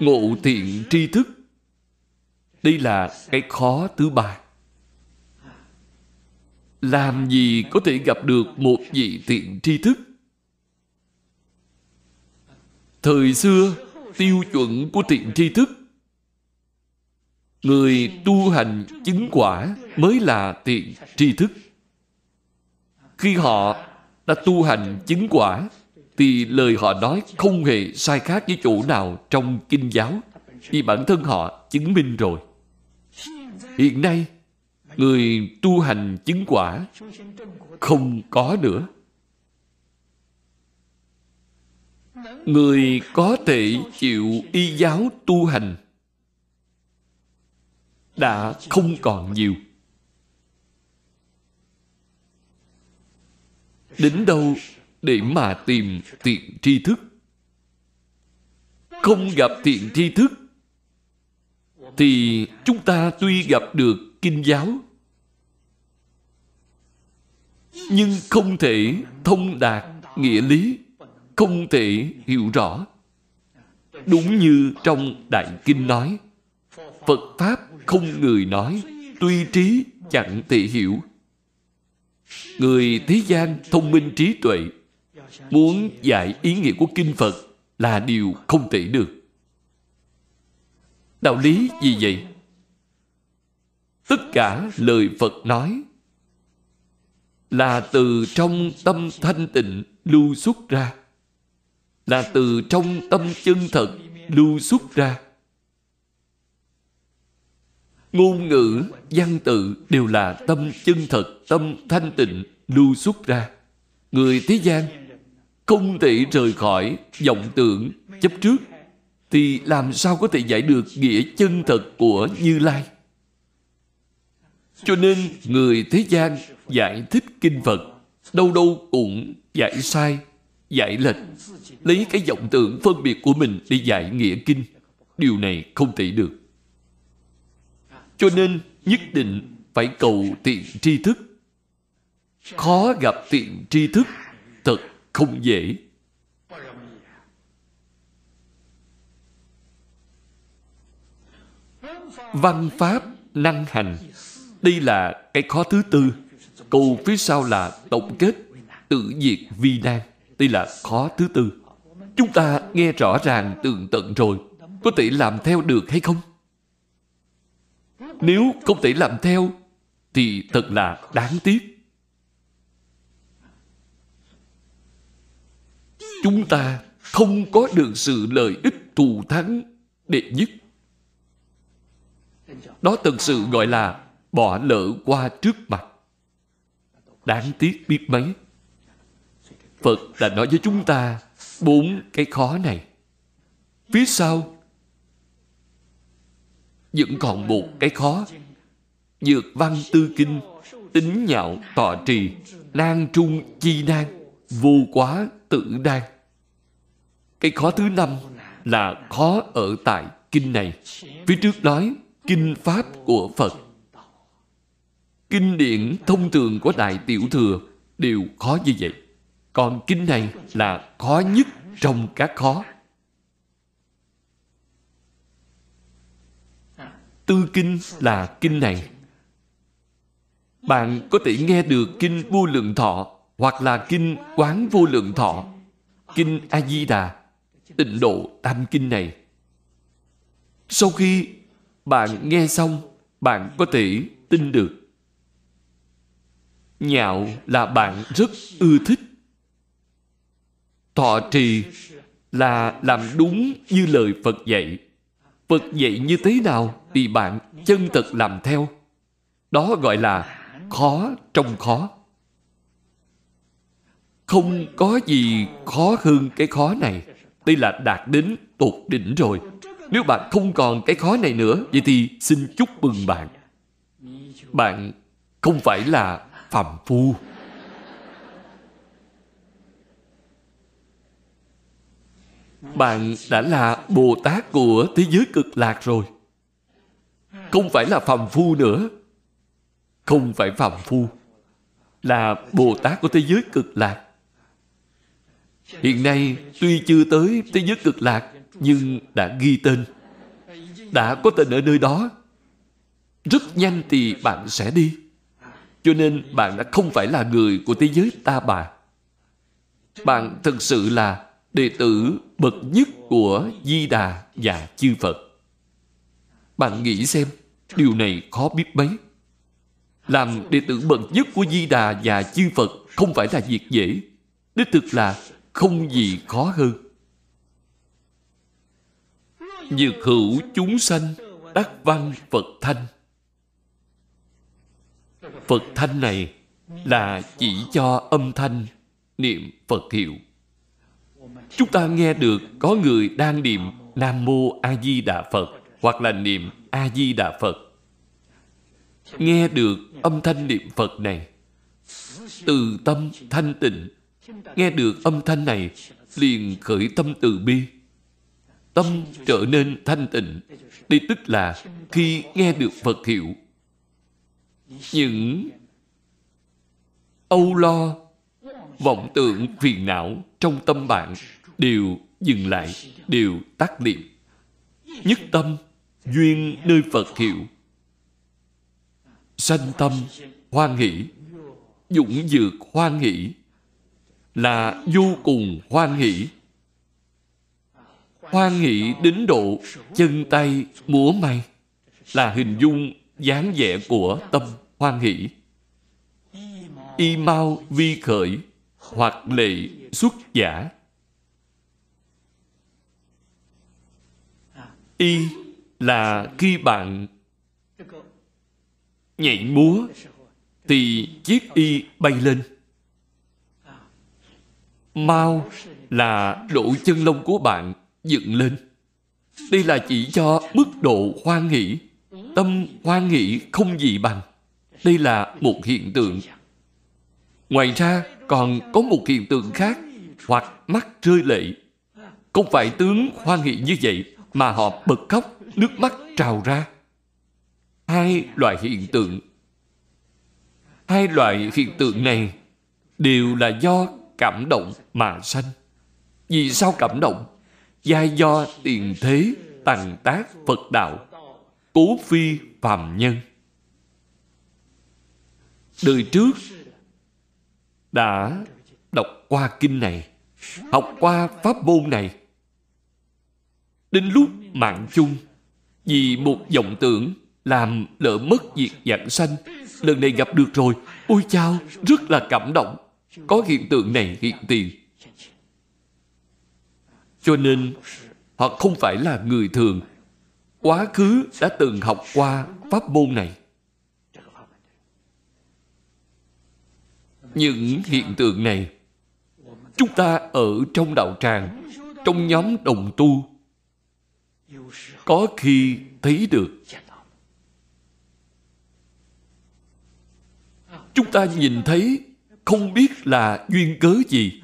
ngộ thiện tri thức. Đây là cái khó thứ ba. Làm gì có thể gặp được một vị thiện tri thức? Thời xưa, tiêu chuẩn của thiện tri thức, người tu hành chứng quả mới là thiện tri thức. Khi họ đã tu hành chứng quả thì lời họ nói không hề sai khác với chỗ nào trong kinh giáo, vì bản thân họ chứng minh rồi. Hiện nay, người tu hành chứng quả không có nữa. Người có thể chịu y giáo tu hành đã không còn nhiều. Đến đâu để mà tìm thiện tri thức. Không gặp thiện tri thức, thì chúng ta tuy gặp được kinh giáo, nhưng không thể thông đạt nghĩa lý, không thể hiểu rõ. Đúng như trong đại kinh nói, phật pháp không người nói, tuy trí chẳng thể hiểu. Người thế gian thông minh trí tuệ muốn giải ý nghĩa của kinh phật là điều không thể được. Đạo lý gì vậy? Tất cả lời phật nói là từ trong tâm thanh tịnh lưu xuất ra, là từ trong tâm chân thật lưu xuất ra. Ngôn ngữ, văn tự đều là tâm chân thật, tâm thanh tịnh lưu xuất ra. Người thế gian không thể rời khỏi, vọng tưởng chấp trước, thì làm sao có thể giải được nghĩa chân thật của như lai? Cho nên người thế gian giải thích kinh phật, đâu đâu cũng giải sai, giải lệch, lấy cái vọng tưởng phân biệt của mình để giải nghĩa kinh. Điều này không thể được. Cho nên nhất định phải cầu tiện tri thức. Khó gặp tiện tri thức, thật không dễ. Văn pháp năng hành. Đây là cái khó thứ tư. Câu phía sau là tổng kết tự diệt vi nan. Đây là khó thứ tư. Chúng ta nghe rõ ràng tường tận rồi. Có thể làm theo được hay không? Nếu không thể làm theo, thì thật là đáng tiếc. Chúng ta không có được sự lợi ích thù thắng đệ nhất. Đó thật sự gọi là bỏ lỡ qua trước mặt. Đáng tiếc biết mấy. Phật đã nói với chúng ta bốn cái khó này. Phía sau, vẫn còn một cái khó. Dược văn tư kinh, Tính nhạo tọa trì Nan trung chi nan Vô quá tự đan. Cái khó thứ năm Là khó ở tại kinh này. Phía trước nói Kinh Pháp của Phật. Kinh điển thông thường của Đại Tiểu Thừa Đều khó như vậy. Còn kinh này là khó nhất trong các khó. Tư kinh là kinh này. Bạn có thể nghe được kinh vô lượng thọ hoặc là kinh quán vô lượng thọ, kinh A-di-đà, tịnh độ tam kinh này. Sau khi bạn nghe xong, bạn có thể tin được. Nhạo là bạn rất ưa thích. Thọ trì là làm đúng như lời Phật dạy Phật dạy như thế nào thì bạn chân thật làm theo. Đó gọi là khó trong khó. Không có gì khó hơn cái khó này. Đây là đạt đến tột đỉnh rồi. Nếu bạn không còn cái khó này nữa, vậy thì xin chúc mừng bạn. Bạn không phải là phàm phu. bạn đã là Bồ Tát của thế giới cực lạc rồi. Không phải là phàm phu nữa. không phải phạm phu là bồ tát của thế giới cực lạc hiện nay tuy chưa tới thế giới cực lạc, nhưng đã ghi tên, đã có tên ở nơi đó. Rất nhanh thì bạn sẽ đi. Cho nên bạn đã không phải là người của thế giới ta bà. Bạn thực sự là đệ tử bậc nhất của di đà và chư phật. Bạn nghĩ xem, điều này khó biết mấy. Làm đệ tử bậc nhất của di đà và chư phật không phải là việc dễ. Đích thực là không gì khó hơn. Nhược hữu chúng sanh, Đắc văn Phật thanh. Phật thanh này Là chỉ cho âm thanh, Niệm Phật hiệu. Chúng ta nghe được Có người đang niệm Nam Mô A Di Đà Phật Hoặc là niệm A Di Đà Phật. Nghe được âm thanh niệm Phật này, Từ tâm thanh tịnh Nghe được âm thanh này, Liền khởi tâm từ bi. Tâm trở nên thanh tịnh Đây tức là khi nghe được Phật hiệu. Những âu lo, vọng tưởng, phiền não trong tâm bạn đều dừng lại, đều tắt niệm. Nhất tâm, duyên nơi phật hiệu. Sanh tâm, hoan hỷ, dũng dược hoan hỷ là vô cùng hoan hỷ. Hoan hỷ đến độ chân tay múa may là hình dung dáng vẻ của tâm hoan hỷ. Y mau vi khởi hoặc lệ xuất giả. Y là khi bạn nhảy múa thì chiếc y bay lên mau là độ chân lông của bạn dựng lên. Đây là chỉ cho mức độ hoan hỷ. Tâm hoan hỷ không gì bằng. Đây là một hiện tượng. Ngoài ra, còn có một hiện tượng khác, hoặc mắt rơi lệ. Không phải tướng hoan hỷ như vậy mà họ bật khóc, nước mắt trào ra. Hai loại hiện tượng. Hai loại hiện tượng này đều là do cảm động mà sanh. Vì sao cảm động? Giai do tiền thế, tàn tác phật đạo, cố phi phàm nhân. Đời trước đã đọc qua kinh này, học qua pháp môn này. Đến lúc mạng chung, vì một vọng tưởng làm lỡ mất việc dạng sanh, lần này gặp được rồi. Ôi chao, rất là cảm động có hiện tượng này hiện tiền. Cho nên, họ không phải là người thường. Quá khứ đã từng học qua pháp môn này. Những hiện tượng này, chúng ta ở trong đạo tràng, trong nhóm đồng tu, có khi thấy được. Chúng ta nhìn thấy không biết là duyên cớ gì.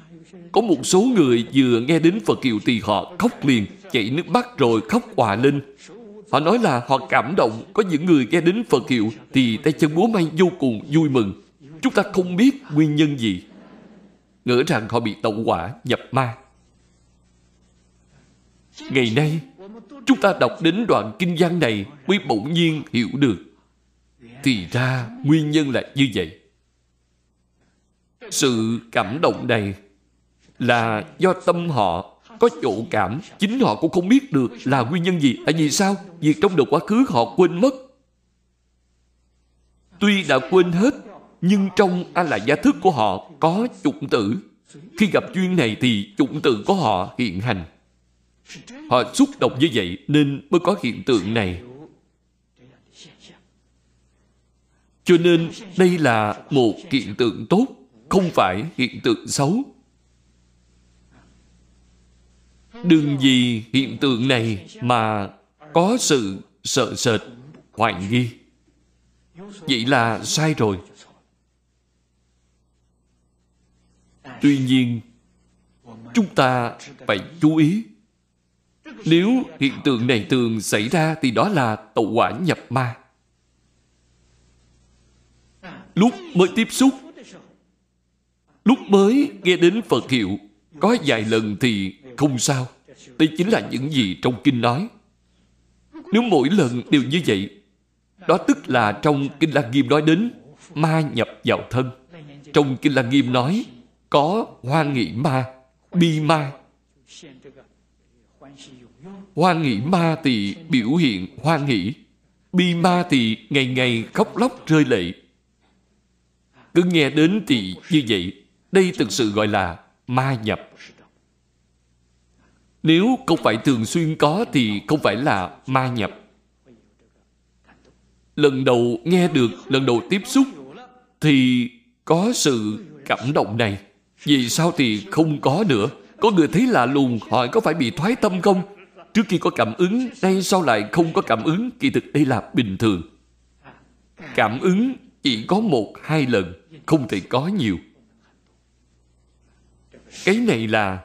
Có một số người vừa nghe đến Phật kiều thì họ khóc liền, chảy nước mắt rồi khóc hòa lên. Họ nói là họ cảm động, có những người nghe đến Phật kiều thì tay chân múa may vô cùng vui mừng. Chúng ta không biết nguyên nhân gì. Ngỡ rằng họ bị tẩu quả nhập ma. Ngày nay, chúng ta đọc đến đoạn kinh văn này mới bỗng nhiên hiểu được. Thì ra nguyên nhân là như vậy sự cảm động này là do tâm họ. Có chỗ cảm, chính họ cũng không biết được là nguyên nhân gì. Tại vì sao? Việc trong đời quá khứ họ quên mất. Tuy đã quên hết, nhưng trong a la gia thức của họ có chủng tử. Khi gặp duyên này thì chủng tử của họ hiện hành. Họ xúc động như vậy nên mới có hiện tượng này. Cho nên đây là một hiện tượng tốt không phải hiện tượng xấu. Đừng vì hiện tượng này mà có sự sợ sệt, hoài nghi. Vậy là sai rồi. Tuy nhiên, chúng ta phải chú ý. Nếu hiện tượng này thường xảy ra thì đó là tẩu quả nhập ma. Lúc mới tiếp xúc lúc mới nghe đến phật hiệu, có vài lần thì không sao. Đây chính là những gì trong kinh nói. Nếu mỗi lần đều như vậy, đó tức là trong kinh lăng nghiêm nói đến ma nhập vào thân. Trong kinh lăng nghiêm nói, có hoan nghị ma, bi ma. Hoan nghĩ ma thì biểu hiện hoan nghĩ bi ma thì ngày ngày khóc lóc rơi lệ. Cứ nghe đến thì như vậy đây thực sự gọi là ma nhập. Nếu không phải thường xuyên có thì không phải là ma nhập. Lần đầu nghe được, lần đầu tiếp xúc thì có sự cảm động này. Vì sao thì không có nữa? Có người thấy lạ lùng, hỏi có phải bị thoái tâm không? Trước khi có cảm ứng, nay sau lại không có cảm ứng? Kỳ thực đây là bình thường. Cảm ứng chỉ có một, hai lần, không thể có nhiều cái này là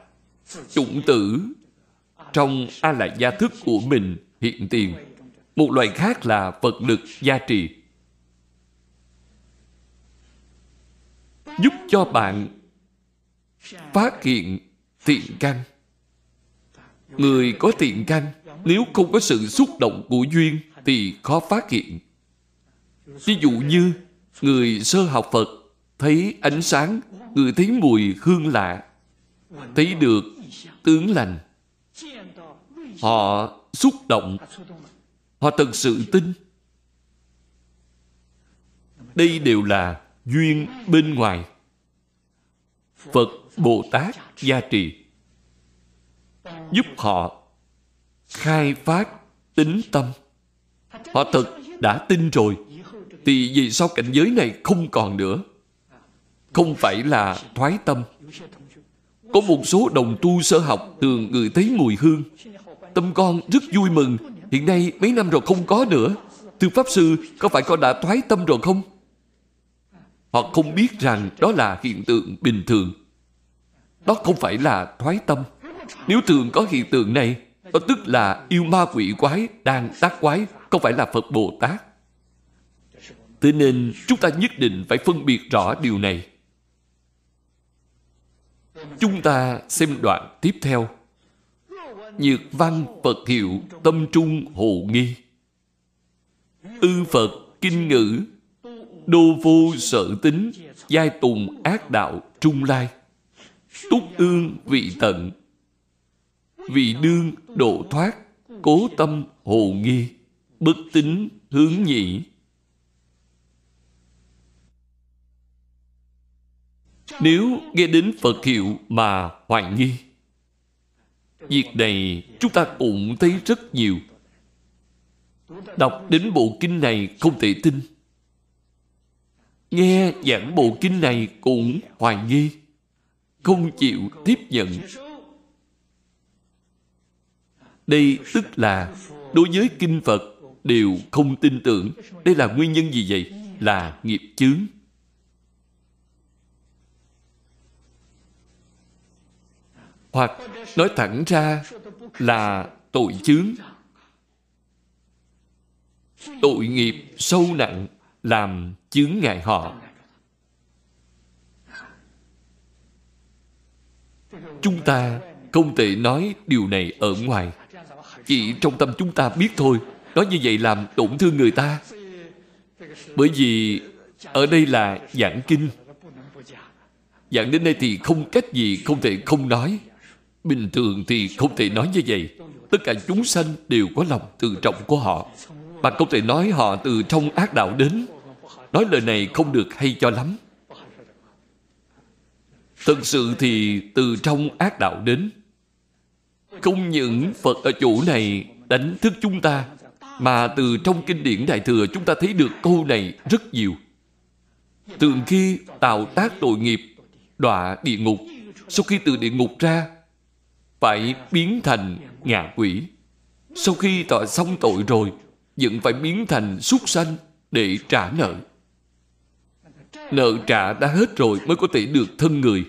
chủng tử. Trong a la gia thức của mình, hiện tiền, một loại khác là vật lực gia trì. Giúp cho bạn phát hiện thiện căn. Người có thiện căn, nếu không có sự xúc động của duyên thì khó phát hiện. Ví dụ như người sơ học phật, thấy ánh sáng, người thấy mùi hương lạ thấy được tướng lành, họ xúc động. Họ thật sự tin. Đây đều là duyên bên ngoài. Phật bồ tát gia trì, giúp họ khai phát tính tâm. Họ thật đã tin rồi. Thì vì sao cảnh giới này không còn nữa? Không phải là thoái tâm có một số đồng tu sơ học thường người thấy mùi hương. Tâm con rất vui mừng. Hiện nay mấy năm rồi không có nữa. Thưa pháp sư, có phải con đã thoái tâm rồi không? Họ không biết rằng đó là hiện tượng bình thường. Đó không phải là thoái tâm. Nếu thường có hiện tượng này, đó tức là yêu ma quỷ quái đang tác quái, không phải là phật bồ tát. Thế nên chúng ta nhất định phải phân biệt rõ điều này chúng ta xem đoạn tiếp theo. Nhược văn phật hiệu tâm trung hồ nghi. Ư phật kinh ngữ. Đô vô sở tính. Giai tùng ác đạo trung lai. Túc ương vị tận. Vị đương độ thoát cố tâm hồ nghi. Bất tính hướng nhị nếu nghe đến phật hiệu mà hoài nghi, việc này chúng ta cũng thấy rất nhiều đọc đến bộ kinh này không thể tin nghe giảng bộ kinh này cũng hoài nghi, không chịu tiếp nhận đây tức là đối với kinh Phật đều không tin tưởng. Đây là nguyên nhân gì vậy? Là nghiệp chướng. Hoặc nói thẳng ra là tội chướng. Tội nghiệp sâu nặng làm chướng ngại họ. Chúng ta không thể nói điều này ở ngoài. Chỉ trong tâm chúng ta biết thôi. Nói như vậy làm tổn thương người ta. Bởi vì Ở đây là giảng kinh. Giảng đến đây thì không cách gì Không thể không nói. Bình thường thì không thể nói như vậy. Tất cả chúng sanh đều có lòng từ trọng của họ. Bạn không thể nói họ từ trong ác đạo đến. Nói lời này không được hay cho lắm. Thực sự thì từ trong ác đạo đến. Không những Phật ở chỗ này đánh thức chúng ta, mà từ trong kinh điển Đại Thừa chúng ta thấy được câu này rất nhiều. Thường khi tạo tác tội nghiệp, đọa địa ngục, sau khi từ địa ngục ra phải biến thành ngạ quỷ. Sau khi tọa xong tội rồi vẫn phải biến thành súc sanh để trả nợ. Nợ trả đã hết rồi mới có thể được thân người.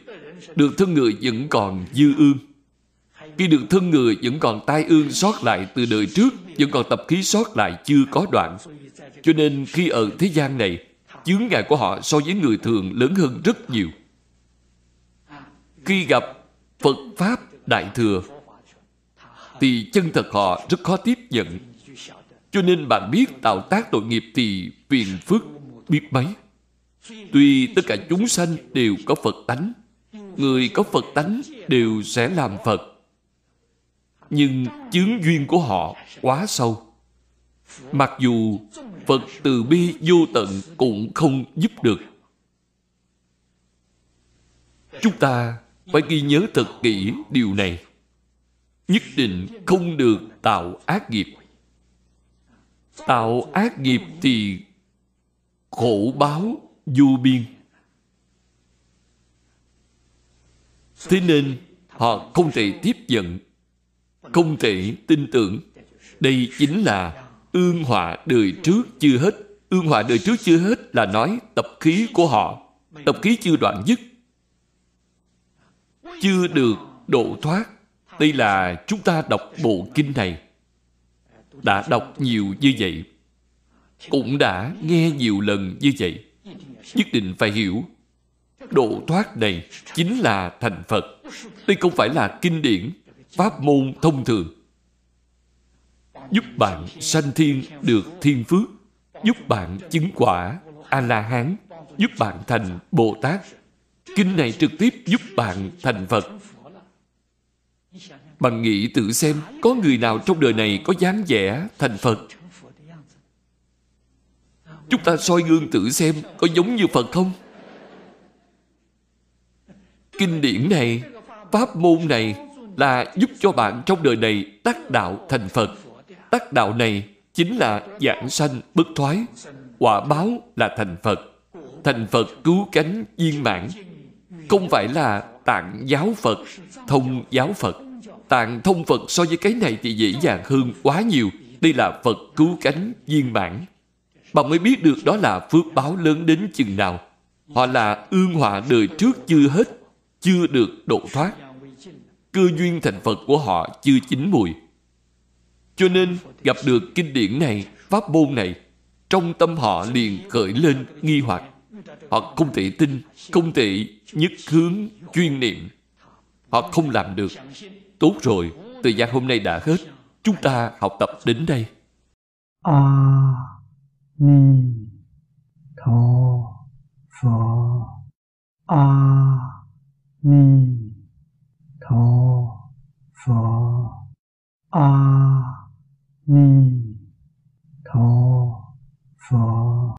Được thân người vẫn còn dư ương. Khi được thân người vẫn còn tai ương sót lại từ đời trước, vẫn còn tập khí sót lại chưa có đoạn. Cho nên khi ở thế gian này, chướng ngại của họ so với người thường lớn hơn rất nhiều khi gặp phật pháp đại thừa, thì chân thật họ rất khó tiếp nhận. Cho nên bạn biết tạo tác tội nghiệp thì phiền phức, biết mấy. Tuy tất cả chúng sanh đều có phật tánh, người có phật tánh đều sẽ làm phật. Nhưng chướng duyên của họ quá sâu. Mặc dù phật từ bi vô tận cũng không giúp được. Chúng ta phải ghi nhớ thật kỹ điều này. Nhất định không được tạo ác nghiệp. Tạo ác nghiệp thì khổ báo vô biên. Thế nên họ không thể tiếp nhận, không thể tin tưởng. Đây chính là ương họa đời trước chưa hết. Ương họa đời trước chưa hết là nói tập khí của họ. Tập khí chưa đoạn dứt chưa được độ thoát. Đây là chúng ta đọc bộ kinh này. Đã đọc nhiều như vậy, cũng đã nghe nhiều lần như vậy, nhất định phải hiểu. Độ thoát này chính là thành phật. Đây không phải là kinh điển, pháp môn thông thường. Giúp bạn sanh thiên được thiên phước, giúp bạn chứng quả a la hán giúp bạn thành bồ tát kinh này trực tiếp giúp bạn thành phật. Bạn nghĩ tự xem, có người nào trong đời này có dáng vẻ thành phật? Chúng ta soi gương tự xem, có giống như phật không? Kinh điển này, pháp môn này là giúp cho bạn trong đời này tác đạo thành phật. Tác đạo này chính là giảng sanh bất thoái, quả báo là thành phật. Thành phật cứu cánh viên mãn không phải là tạng giáo phật, thông giáo phật. Tạng thông phật so với cái này thì dễ dàng hơn quá nhiều. Đây là phật cứu cánh viên mãn. Bạn mới biết được đó là phước báo lớn đến chừng nào. Họ là ương họa đời trước chưa hết, chưa được độ thoát. Cơ duyên thành phật của họ chưa chín mùi. Cho nên gặp được kinh điển này, pháp môn này, trong tâm họ liền khởi lên nghi hoặc họ không thể tin, không thể nhất hướng chuyên niệm. Họ không làm được. Tốt rồi, thời gian hôm nay đã hết. Chúng ta học tập đến đây. A ni tho phở a ni tho phở a ni tho